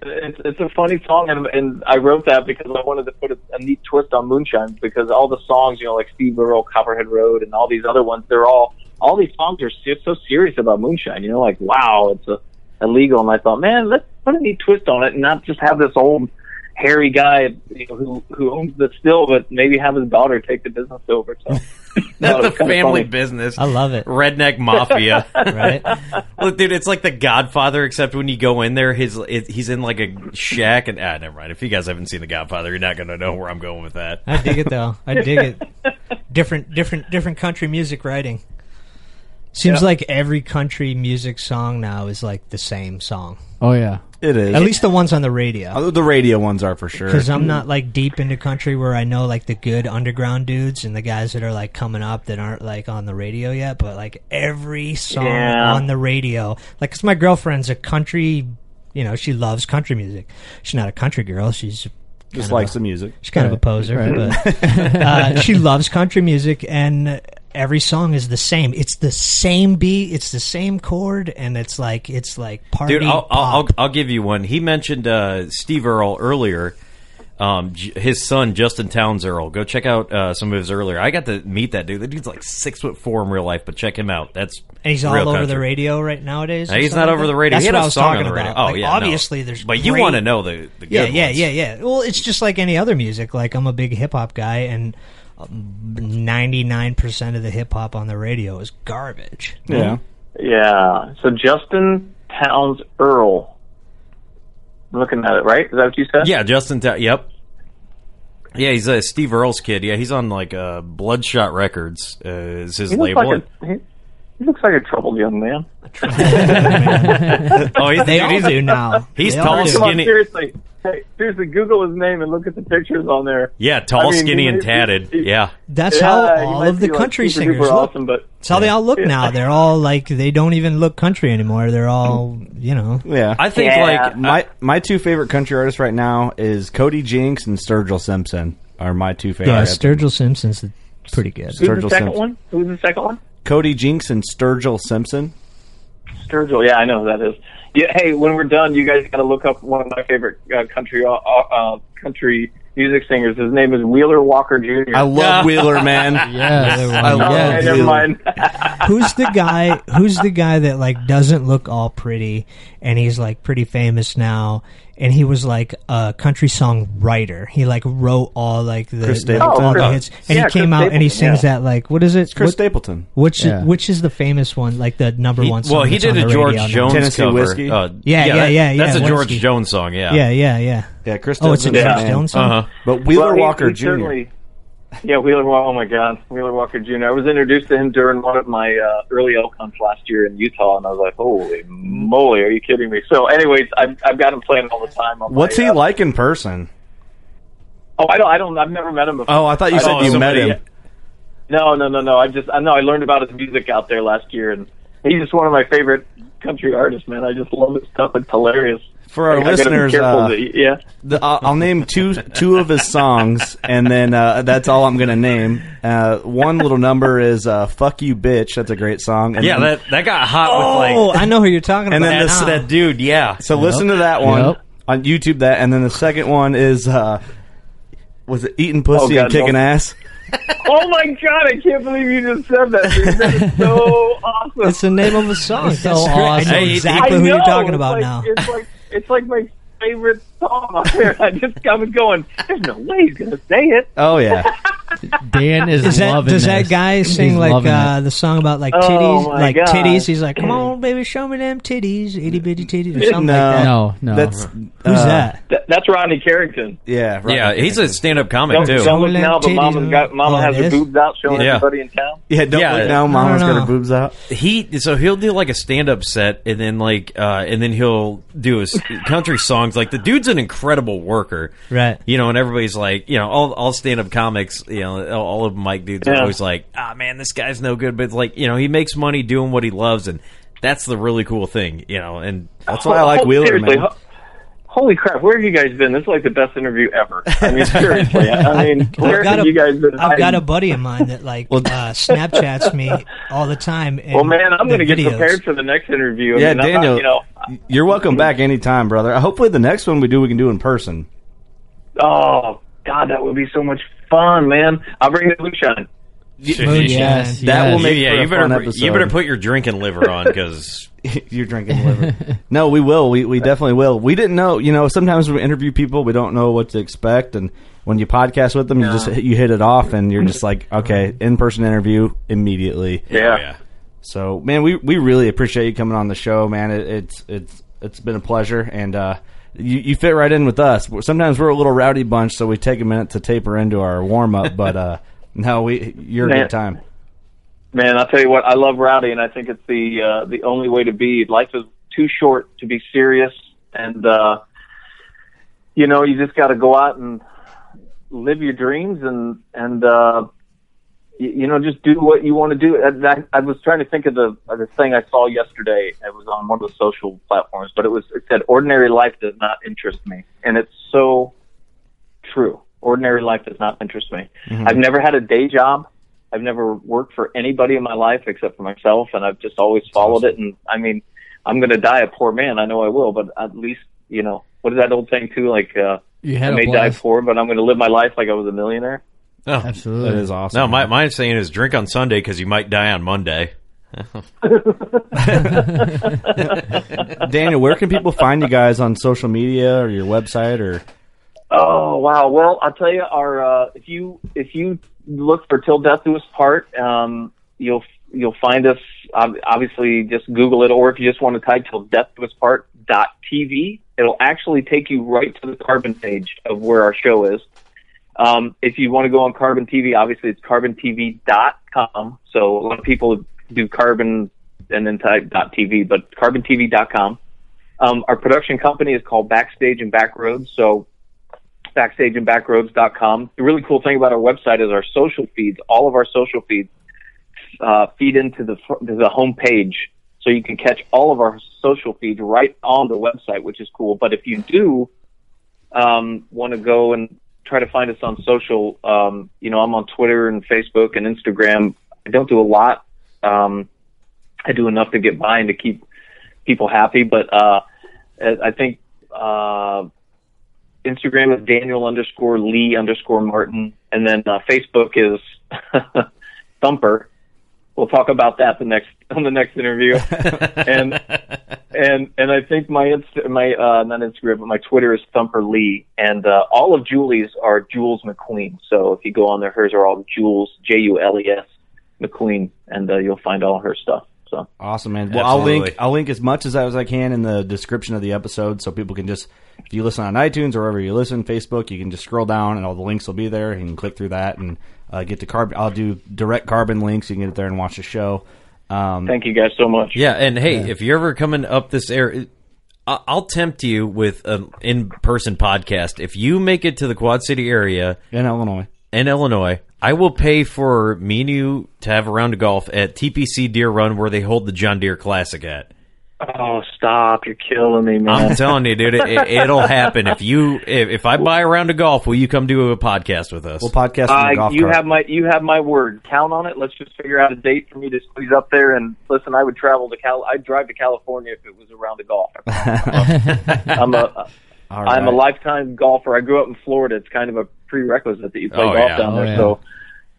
[SPEAKER 6] it's it's a funny song, and, and I wrote that because I wanted to put a, a neat twist on Moonshine because all the songs, you know, like Steve Earle, Copperhead Road, and all these other ones, they're all all these songs are so, so serious about moonshine. You know, like wow, it's a, illegal, and I thought, man, let's put a neat twist on it, and not just have this old hairy guy you know, who who owns the still, but maybe have his daughter take the business over. So
[SPEAKER 3] That's
[SPEAKER 6] No,
[SPEAKER 3] the family business.
[SPEAKER 7] I love it.
[SPEAKER 3] Redneck mafia.
[SPEAKER 7] Right?
[SPEAKER 3] Look, dude, it's like The Godfather, except when you go in there, his it, he's in like a shack, and ah, never mind. If you guys haven't seen The Godfather, you're not gonna know where I'm going with that.
[SPEAKER 7] I dig it though. I dig it. Different, different, different country music writing. Seems
[SPEAKER 6] Yeah.
[SPEAKER 7] like every country music song now is like the same song.
[SPEAKER 5] Oh yeah.
[SPEAKER 4] It is.
[SPEAKER 7] At least the ones on the radio.
[SPEAKER 4] Uh, the radio ones are for sure.
[SPEAKER 7] Because I'm not like deep into country where I know like the good underground dudes and the guys that are like coming up that aren't like on the radio yet. But like every song
[SPEAKER 6] Yeah.
[SPEAKER 7] on the radio, like 'cause my girlfriend's a country, you know, she loves country music. She's not a country girl. She's
[SPEAKER 4] Just likes
[SPEAKER 7] a-
[SPEAKER 4] the music.
[SPEAKER 7] She's kind of a poser,
[SPEAKER 5] Right.
[SPEAKER 7] but uh, she loves country music, and every song is the same. It's the same beat, it's the same chord, and it's like it's like party
[SPEAKER 3] Dude, I'll, I'll, I'll. I'll give you one. He mentioned uh, Steve Earle earlier. Um, J- his son Justin Townes Earle. Go check out uh, some of his earlier. I got to meet that dude. That dude's like six foot four in real life, but check him out. That's
[SPEAKER 7] and he's all over
[SPEAKER 3] country.
[SPEAKER 7] the radio right nowadays.
[SPEAKER 3] No, he's not over the radio.
[SPEAKER 7] That's
[SPEAKER 3] he
[SPEAKER 7] what I was talking
[SPEAKER 3] on the radio.
[SPEAKER 7] about.
[SPEAKER 3] Oh
[SPEAKER 7] Like,
[SPEAKER 3] yeah, no.
[SPEAKER 7] obviously there's.
[SPEAKER 3] But you want to know the, the
[SPEAKER 7] Yeah, yeah,
[SPEAKER 3] ones.
[SPEAKER 7] yeah, yeah. Well, it's just like any other music. Like I'm a big hip hop guy, and ninety nine percent of the hip hop on the radio is garbage.
[SPEAKER 4] Yeah.
[SPEAKER 6] Yeah. So Justin Townes Earle. I'm looking at it, right? Is that what you said?
[SPEAKER 3] Yeah, Justin. Ta- yep. Yeah, he's uh, Steve Earle's kid. Yeah, he's on like uh, Bloodshot Records. Uh, is his
[SPEAKER 6] He
[SPEAKER 3] label?
[SPEAKER 6] like a he, he looks like a troubled young man.
[SPEAKER 3] oh, he's,
[SPEAKER 7] They all
[SPEAKER 3] he's,
[SPEAKER 7] do now.
[SPEAKER 3] he's
[SPEAKER 7] They
[SPEAKER 3] tall,
[SPEAKER 7] all do.
[SPEAKER 6] Come on,
[SPEAKER 3] skinny.
[SPEAKER 6] seriously. Hey, seriously, Google his name and look at the pictures on there.
[SPEAKER 3] Yeah, tall,
[SPEAKER 6] I mean,
[SPEAKER 3] skinny,
[SPEAKER 6] he
[SPEAKER 3] and
[SPEAKER 6] might-
[SPEAKER 3] tatted.
[SPEAKER 6] he-
[SPEAKER 3] Yeah.
[SPEAKER 7] That's
[SPEAKER 6] Yeah,
[SPEAKER 7] how
[SPEAKER 6] he
[SPEAKER 7] all
[SPEAKER 6] might
[SPEAKER 7] of the
[SPEAKER 6] be, like,
[SPEAKER 7] country
[SPEAKER 6] super
[SPEAKER 7] singers
[SPEAKER 6] duper
[SPEAKER 7] look.
[SPEAKER 6] awesome, but
[SPEAKER 7] That's how they all look
[SPEAKER 6] Yeah.
[SPEAKER 7] now. They're all like they don't even look country anymore. They're all you know.
[SPEAKER 4] Yeah.
[SPEAKER 3] I think
[SPEAKER 6] Yeah.
[SPEAKER 3] like
[SPEAKER 4] my my two favorite country artists right now is Cody Jinks and Sturgill Simpson are my two favorite.
[SPEAKER 7] Yeah, Sturgill Simpson's pretty good.
[SPEAKER 6] who's the
[SPEAKER 4] Sturgill
[SPEAKER 6] second
[SPEAKER 4] Simpson.
[SPEAKER 6] one? Who's the second one?
[SPEAKER 4] Cody Jinks and Sturgill Simpson.
[SPEAKER 6] Sturgill. Yeah, I know who that is. Yeah. Hey, when we're done, you guys got to look up one of my favorite uh, country uh, uh, country music singers. His name is Wheeler Walker Jr.
[SPEAKER 4] I love Wheeler, man.
[SPEAKER 5] Yes.
[SPEAKER 4] I
[SPEAKER 6] Oh,
[SPEAKER 4] love
[SPEAKER 6] okay, never mind.
[SPEAKER 7] who's the guy? Who's the guy that like doesn't look all pretty, and he's like pretty famous now, and he was like a country song writer. He like wrote all like the,
[SPEAKER 4] Chris
[SPEAKER 7] the-
[SPEAKER 4] Stapleton.
[SPEAKER 7] all the
[SPEAKER 6] Oh,
[SPEAKER 7] hits, and
[SPEAKER 6] yeah,
[SPEAKER 7] he came
[SPEAKER 6] Chris
[SPEAKER 7] out and he
[SPEAKER 6] Stapleton,
[SPEAKER 7] sings
[SPEAKER 6] yeah.
[SPEAKER 7] that like what is it?
[SPEAKER 4] Chris
[SPEAKER 7] What-
[SPEAKER 4] Stapleton.
[SPEAKER 7] Which
[SPEAKER 5] Yeah.
[SPEAKER 7] which is the famous one? Like the number one. Song
[SPEAKER 3] well, he
[SPEAKER 7] that's on
[SPEAKER 3] did a
[SPEAKER 7] the
[SPEAKER 3] George
[SPEAKER 7] radio now.
[SPEAKER 3] Jones
[SPEAKER 4] Tennessee
[SPEAKER 3] cover.
[SPEAKER 4] Whiskey?
[SPEAKER 3] Uh,
[SPEAKER 7] Yeah, yeah,
[SPEAKER 3] that-
[SPEAKER 7] yeah, yeah,
[SPEAKER 3] That's a George
[SPEAKER 7] Whiskey.
[SPEAKER 3] Jones song. Yeah.
[SPEAKER 7] Yeah, yeah, yeah.
[SPEAKER 4] Yeah, Chris
[SPEAKER 7] Oh, it's a
[SPEAKER 4] Stapleton's
[SPEAKER 7] George. Jones song.
[SPEAKER 3] Uh-huh.
[SPEAKER 4] But Wheeler
[SPEAKER 6] Well, he-
[SPEAKER 4] Walker
[SPEAKER 6] he
[SPEAKER 4] Jr.
[SPEAKER 6] certainly- Yeah, Wheeler. Wa- Oh my God, Wheeler Walker Jr. I was introduced to him during one of my uh, early elk hunts last year in Utah, and I was like, "Holy moly, are you kidding me?" So, anyways, I've, I've got him playing all the time. On
[SPEAKER 4] What's
[SPEAKER 6] my,
[SPEAKER 4] he
[SPEAKER 6] uh,
[SPEAKER 4] like in person?
[SPEAKER 6] Oh, I don't. I don't. I've never met him before.
[SPEAKER 4] Oh, I thought you
[SPEAKER 6] I
[SPEAKER 4] said you met him.
[SPEAKER 6] No, no, no, no. I just I know I learned about his music out there last year, and he's just one of my favorite country artists. Man, I just love his stuff. It's hilarious.
[SPEAKER 4] For our
[SPEAKER 6] I gotta
[SPEAKER 4] listeners,
[SPEAKER 6] careful
[SPEAKER 4] uh,
[SPEAKER 6] that- yeah.
[SPEAKER 4] The, I'll, I'll name two two of his songs, and then uh, that's all I'm going to name. Uh, one little number is uh, "Fuck You, Bitch." That's a great song. And
[SPEAKER 3] Yeah,
[SPEAKER 4] then-
[SPEAKER 3] that that got hot
[SPEAKER 7] Oh,
[SPEAKER 3] with like
[SPEAKER 7] I know who you're talking
[SPEAKER 4] And
[SPEAKER 7] about.
[SPEAKER 4] And then
[SPEAKER 3] that's
[SPEAKER 7] now.
[SPEAKER 3] that dude. Yeah.
[SPEAKER 4] so listen to that one
[SPEAKER 5] Yep.
[SPEAKER 4] on YouTube. That, and then the second one is uh, was it "Eating Pussy
[SPEAKER 6] Oh, God,
[SPEAKER 4] and Kicking
[SPEAKER 6] no.
[SPEAKER 4] Ass"?
[SPEAKER 6] Oh my god, I can't believe you just said that. Dude. That is so awesome.
[SPEAKER 7] It's the name of a song.
[SPEAKER 5] It's so
[SPEAKER 7] That's great. I know exactly
[SPEAKER 6] I
[SPEAKER 7] who you're
[SPEAKER 6] know,
[SPEAKER 7] talking
[SPEAKER 6] it's
[SPEAKER 7] about
[SPEAKER 6] like,
[SPEAKER 7] now.
[SPEAKER 6] It's like it's like my favorite song on there. I just I was going, there's no way he's gonna say it.
[SPEAKER 4] Oh yeah,
[SPEAKER 5] Dan is,
[SPEAKER 7] Is that
[SPEAKER 5] loving
[SPEAKER 7] does that guy sing
[SPEAKER 5] He's
[SPEAKER 7] like
[SPEAKER 5] loving
[SPEAKER 7] uh, the song about like
[SPEAKER 6] Oh,
[SPEAKER 7] titties,
[SPEAKER 6] my
[SPEAKER 7] like
[SPEAKER 6] God.
[SPEAKER 7] titties? He's like, "Come on, baby, show me them titties, itty bitty titties, or something
[SPEAKER 4] No.
[SPEAKER 7] like that.
[SPEAKER 5] No, no.
[SPEAKER 4] That's
[SPEAKER 7] Who's
[SPEAKER 4] uh,
[SPEAKER 7] that?
[SPEAKER 6] Th- that's Rodney Carrington.
[SPEAKER 4] Yeah, right.
[SPEAKER 3] Yeah, he's a stand-up comic
[SPEAKER 6] Don't,
[SPEAKER 3] too.
[SPEAKER 6] don't look
[SPEAKER 7] Show
[SPEAKER 6] now, but
[SPEAKER 7] them
[SPEAKER 6] Mama's
[SPEAKER 7] titties.
[SPEAKER 6] got Mama
[SPEAKER 7] Oh,
[SPEAKER 6] has her
[SPEAKER 7] is?
[SPEAKER 6] boobs out, showing
[SPEAKER 3] Yeah.
[SPEAKER 6] everybody in town.
[SPEAKER 4] Yeah, don't
[SPEAKER 3] Yeah.
[SPEAKER 4] look now. Mama's
[SPEAKER 7] don't
[SPEAKER 4] got
[SPEAKER 7] know.
[SPEAKER 4] her boobs out.
[SPEAKER 3] he so he'll do like a stand-up set and then like uh and then he'll do his country songs like the dude's an incredible worker
[SPEAKER 7] Right.
[SPEAKER 3] you know and everybody's like you know all, all stand-up comics you know all all of mike dudes are always like ah man this guy's no good but it's like you know he makes money doing what he loves and that's the really cool thing you know and
[SPEAKER 4] That's why I like
[SPEAKER 6] Oh,
[SPEAKER 4] Wheeler,
[SPEAKER 6] seriously,
[SPEAKER 4] man.
[SPEAKER 6] ho- Holy crap! Where have you guys been? This is like the best interview ever. I mean, seriously. I mean, where
[SPEAKER 7] I've got
[SPEAKER 6] have
[SPEAKER 7] a,
[SPEAKER 6] you guys been?
[SPEAKER 7] I've got a buddy of mine that like uh, Snapchats me all the time. And
[SPEAKER 6] Well, man, I'm going to get
[SPEAKER 7] videos.
[SPEAKER 6] prepared for the next interview. I
[SPEAKER 4] Yeah,
[SPEAKER 6] mean, I'm not-
[SPEAKER 4] Daniel,
[SPEAKER 6] you know,
[SPEAKER 4] you're welcome back anytime, brother. Hopefully, the next one we do, we can do in person.
[SPEAKER 6] oh God, that would be so much fun, man. I'll bring the blue moonshine.
[SPEAKER 7] Moonshine.
[SPEAKER 5] Yes,
[SPEAKER 4] That will make
[SPEAKER 3] yeah
[SPEAKER 4] for a
[SPEAKER 3] you better
[SPEAKER 4] fun
[SPEAKER 3] you better put your drinking liver on because
[SPEAKER 4] You're drinking liver. no, we will. We we definitely will. We didn't know. You know, sometimes when we interview people, we don't know what to expect, and when you podcast with them, you just you hit it off, and you're just like, okay, in person interview immediately.
[SPEAKER 6] Yeah.
[SPEAKER 3] yeah
[SPEAKER 4] So, man, we we really appreciate you coming on the show, man. It, it's it's it's been a pleasure, and uh, you you fit right in with us. Sometimes we're a little rowdy bunch, so we take a minute to taper into our warm up, but uh, no, we you're a good time.
[SPEAKER 6] Man, I'll tell you what, I love rowdy, and I think it's the uh, the only way to be. Life is too short to be serious, and uh, you know, you just got to go out and live your dreams, and and uh, you, you know, just do what you want to do. And I, I was trying to think of the of the thing I saw yesterday. It was on one of the social platforms, but it was it said, "Ordinary life does not interest me," and it's so true. Ordinary life does not interest me. I've never had a day job. I've never worked for anybody in my life except for myself, and I've just always followed it. And I mean, I'm going to die a poor man. I know I will, but at least you know what is that old saying too? Like uh,
[SPEAKER 5] You
[SPEAKER 6] I
[SPEAKER 5] had a
[SPEAKER 6] may die poor, but I'm going to live my life like I was a millionaire.
[SPEAKER 3] oh,
[SPEAKER 5] Absolutely.
[SPEAKER 4] That is awesome.
[SPEAKER 3] no my my saying is drink on sunday because you might die on monday
[SPEAKER 4] Daniel, where can people find you guys on social media or your website or?
[SPEAKER 6] Oh wow! Well, I'll tell you, our uh, if you if you look for "Till Death Do Us Part," um, you'll you'll find us. ob- Obviously, just Google it, or if you just want to type "Till Death Do Us Part" dot TV, it'll actually take you right to the Carbon page of where our show is. Um, if you want to go on Carbon TV, obviously it's carbontv.com. So a lot of people do Carbon and then type .tv, but carbontv.com. Um, our production company is called Backstage and Backroads. So backstage and backroads.com. The really cool thing about our website is our social feeds. All of our social feeds uh, feed into the to the home page, so you can catch all of our social feeds right on the website, which is cool. But if you do um, want to go and try to find us on social, um, you know, I'm on Twitter and Facebook and Instagram. I don't do a lot. Um, I do enough to get by and to keep people happy, but uh, I think. Uh, Instagram is Daniel underscore Lee underscore Martin, and then uh, Facebook is Thumper. We'll talk about that the next on the next interview. and and and I think my Insta, my uh, not Instagram, but my Twitter is Thumper Lee, and uh, all of Julie's are Jules McQueen. So if you go on there, hers are all Jules J U L E S McQueen, and uh, you'll find all her stuff. So
[SPEAKER 4] Awesome, man. Well, I'll link I'll link as much as as I can in the description of the episode, so people can just if you listen on iTunes or wherever you listen, Facebook, you can just scroll down and all the links will be there. You can click through that and uh, get to carbon. I'll do direct carbon links. You can get there and watch the show. Um,
[SPEAKER 6] thank you guys so much.
[SPEAKER 3] Yeah, and hey, if you're ever coming up this area, I'll tempt you with an in-person podcast. If you make it to the Quad City area
[SPEAKER 4] in Illinois,
[SPEAKER 3] in Illinois, I will pay for me and you to have a round of golf at TPC Deer Run where they hold the John Deere Classic at.
[SPEAKER 6] Oh, stop! You're killing me, man.
[SPEAKER 3] I'm telling you, dude, it, it, will happen. If you if, if I buy a round of golf, will you come do a podcast with us?
[SPEAKER 4] we'll podcast from
[SPEAKER 6] Uh,
[SPEAKER 4] golf
[SPEAKER 6] you
[SPEAKER 4] cart.
[SPEAKER 6] have my you have my word. Count on it. Let's just figure out a date for me to squeeze up there. And listen, I would travel to Cal. I'd drive to California if it was a round of golf. I'm a
[SPEAKER 4] All
[SPEAKER 6] I'm a lifetime golfer. I grew up in Florida. It's kind of a prerequisite that you play
[SPEAKER 3] Oh,
[SPEAKER 6] golf
[SPEAKER 3] yeah.
[SPEAKER 6] down
[SPEAKER 5] Oh,
[SPEAKER 6] there.
[SPEAKER 5] yeah.
[SPEAKER 6] So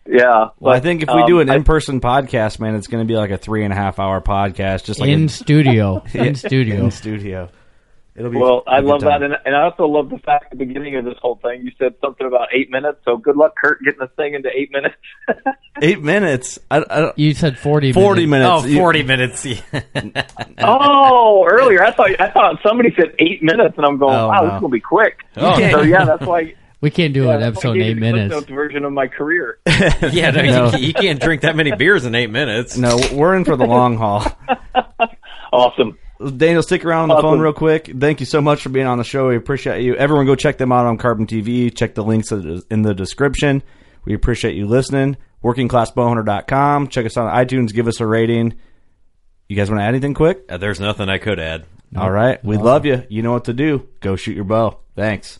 [SPEAKER 6] yeah.
[SPEAKER 4] Well, I think if we
[SPEAKER 6] um,
[SPEAKER 4] do an in-person podcast, man, it's going to be like a three and a half hour podcast, just like
[SPEAKER 5] in
[SPEAKER 4] a,
[SPEAKER 5] studio. In studio.
[SPEAKER 4] in studio. It'll be
[SPEAKER 6] Well, I
[SPEAKER 4] a good
[SPEAKER 6] love
[SPEAKER 4] time.
[SPEAKER 6] that, and, and I also love the fact at the beginning of this whole thing, you said something about eight minutes. So good luck, Kurt, getting this thing into eight minutes.
[SPEAKER 4] Eight minutes. I, I, don't-
[SPEAKER 5] You said 40
[SPEAKER 4] Forty
[SPEAKER 5] minutes.
[SPEAKER 4] minutes.
[SPEAKER 3] Oh, 40 minutes.
[SPEAKER 6] oh, earlier I thought I thought somebody said eight minutes, and I'm going,
[SPEAKER 4] Oh,
[SPEAKER 6] wow,
[SPEAKER 4] no.
[SPEAKER 6] this will be quick.
[SPEAKER 3] Oh.
[SPEAKER 6] So yeah, that's why.
[SPEAKER 5] We can't do
[SPEAKER 6] yeah,
[SPEAKER 5] an
[SPEAKER 6] that's why I
[SPEAKER 5] episode in eight
[SPEAKER 6] you the
[SPEAKER 5] minutes.
[SPEAKER 6] Version of my career.
[SPEAKER 3] yeah, no,
[SPEAKER 4] No.
[SPEAKER 3] You, you can't drink that many beers in eight minutes.
[SPEAKER 4] No, we're in for the long haul.
[SPEAKER 6] Awesome.
[SPEAKER 4] Daniel, stick around on the
[SPEAKER 6] Awesome.
[SPEAKER 4] phone real quick. Thank you so much for being on the show. We appreciate you. Everyone, go check them out on Carbon TV. Check the links in the description. We appreciate you listening. WorkingClassBowhunter.com. Check us out on iTunes. Give us a rating. You guys want to add anything quick?
[SPEAKER 3] Uh, there's nothing I could add.
[SPEAKER 4] All right. We love you. You know what to do. Go shoot your bow. Thanks.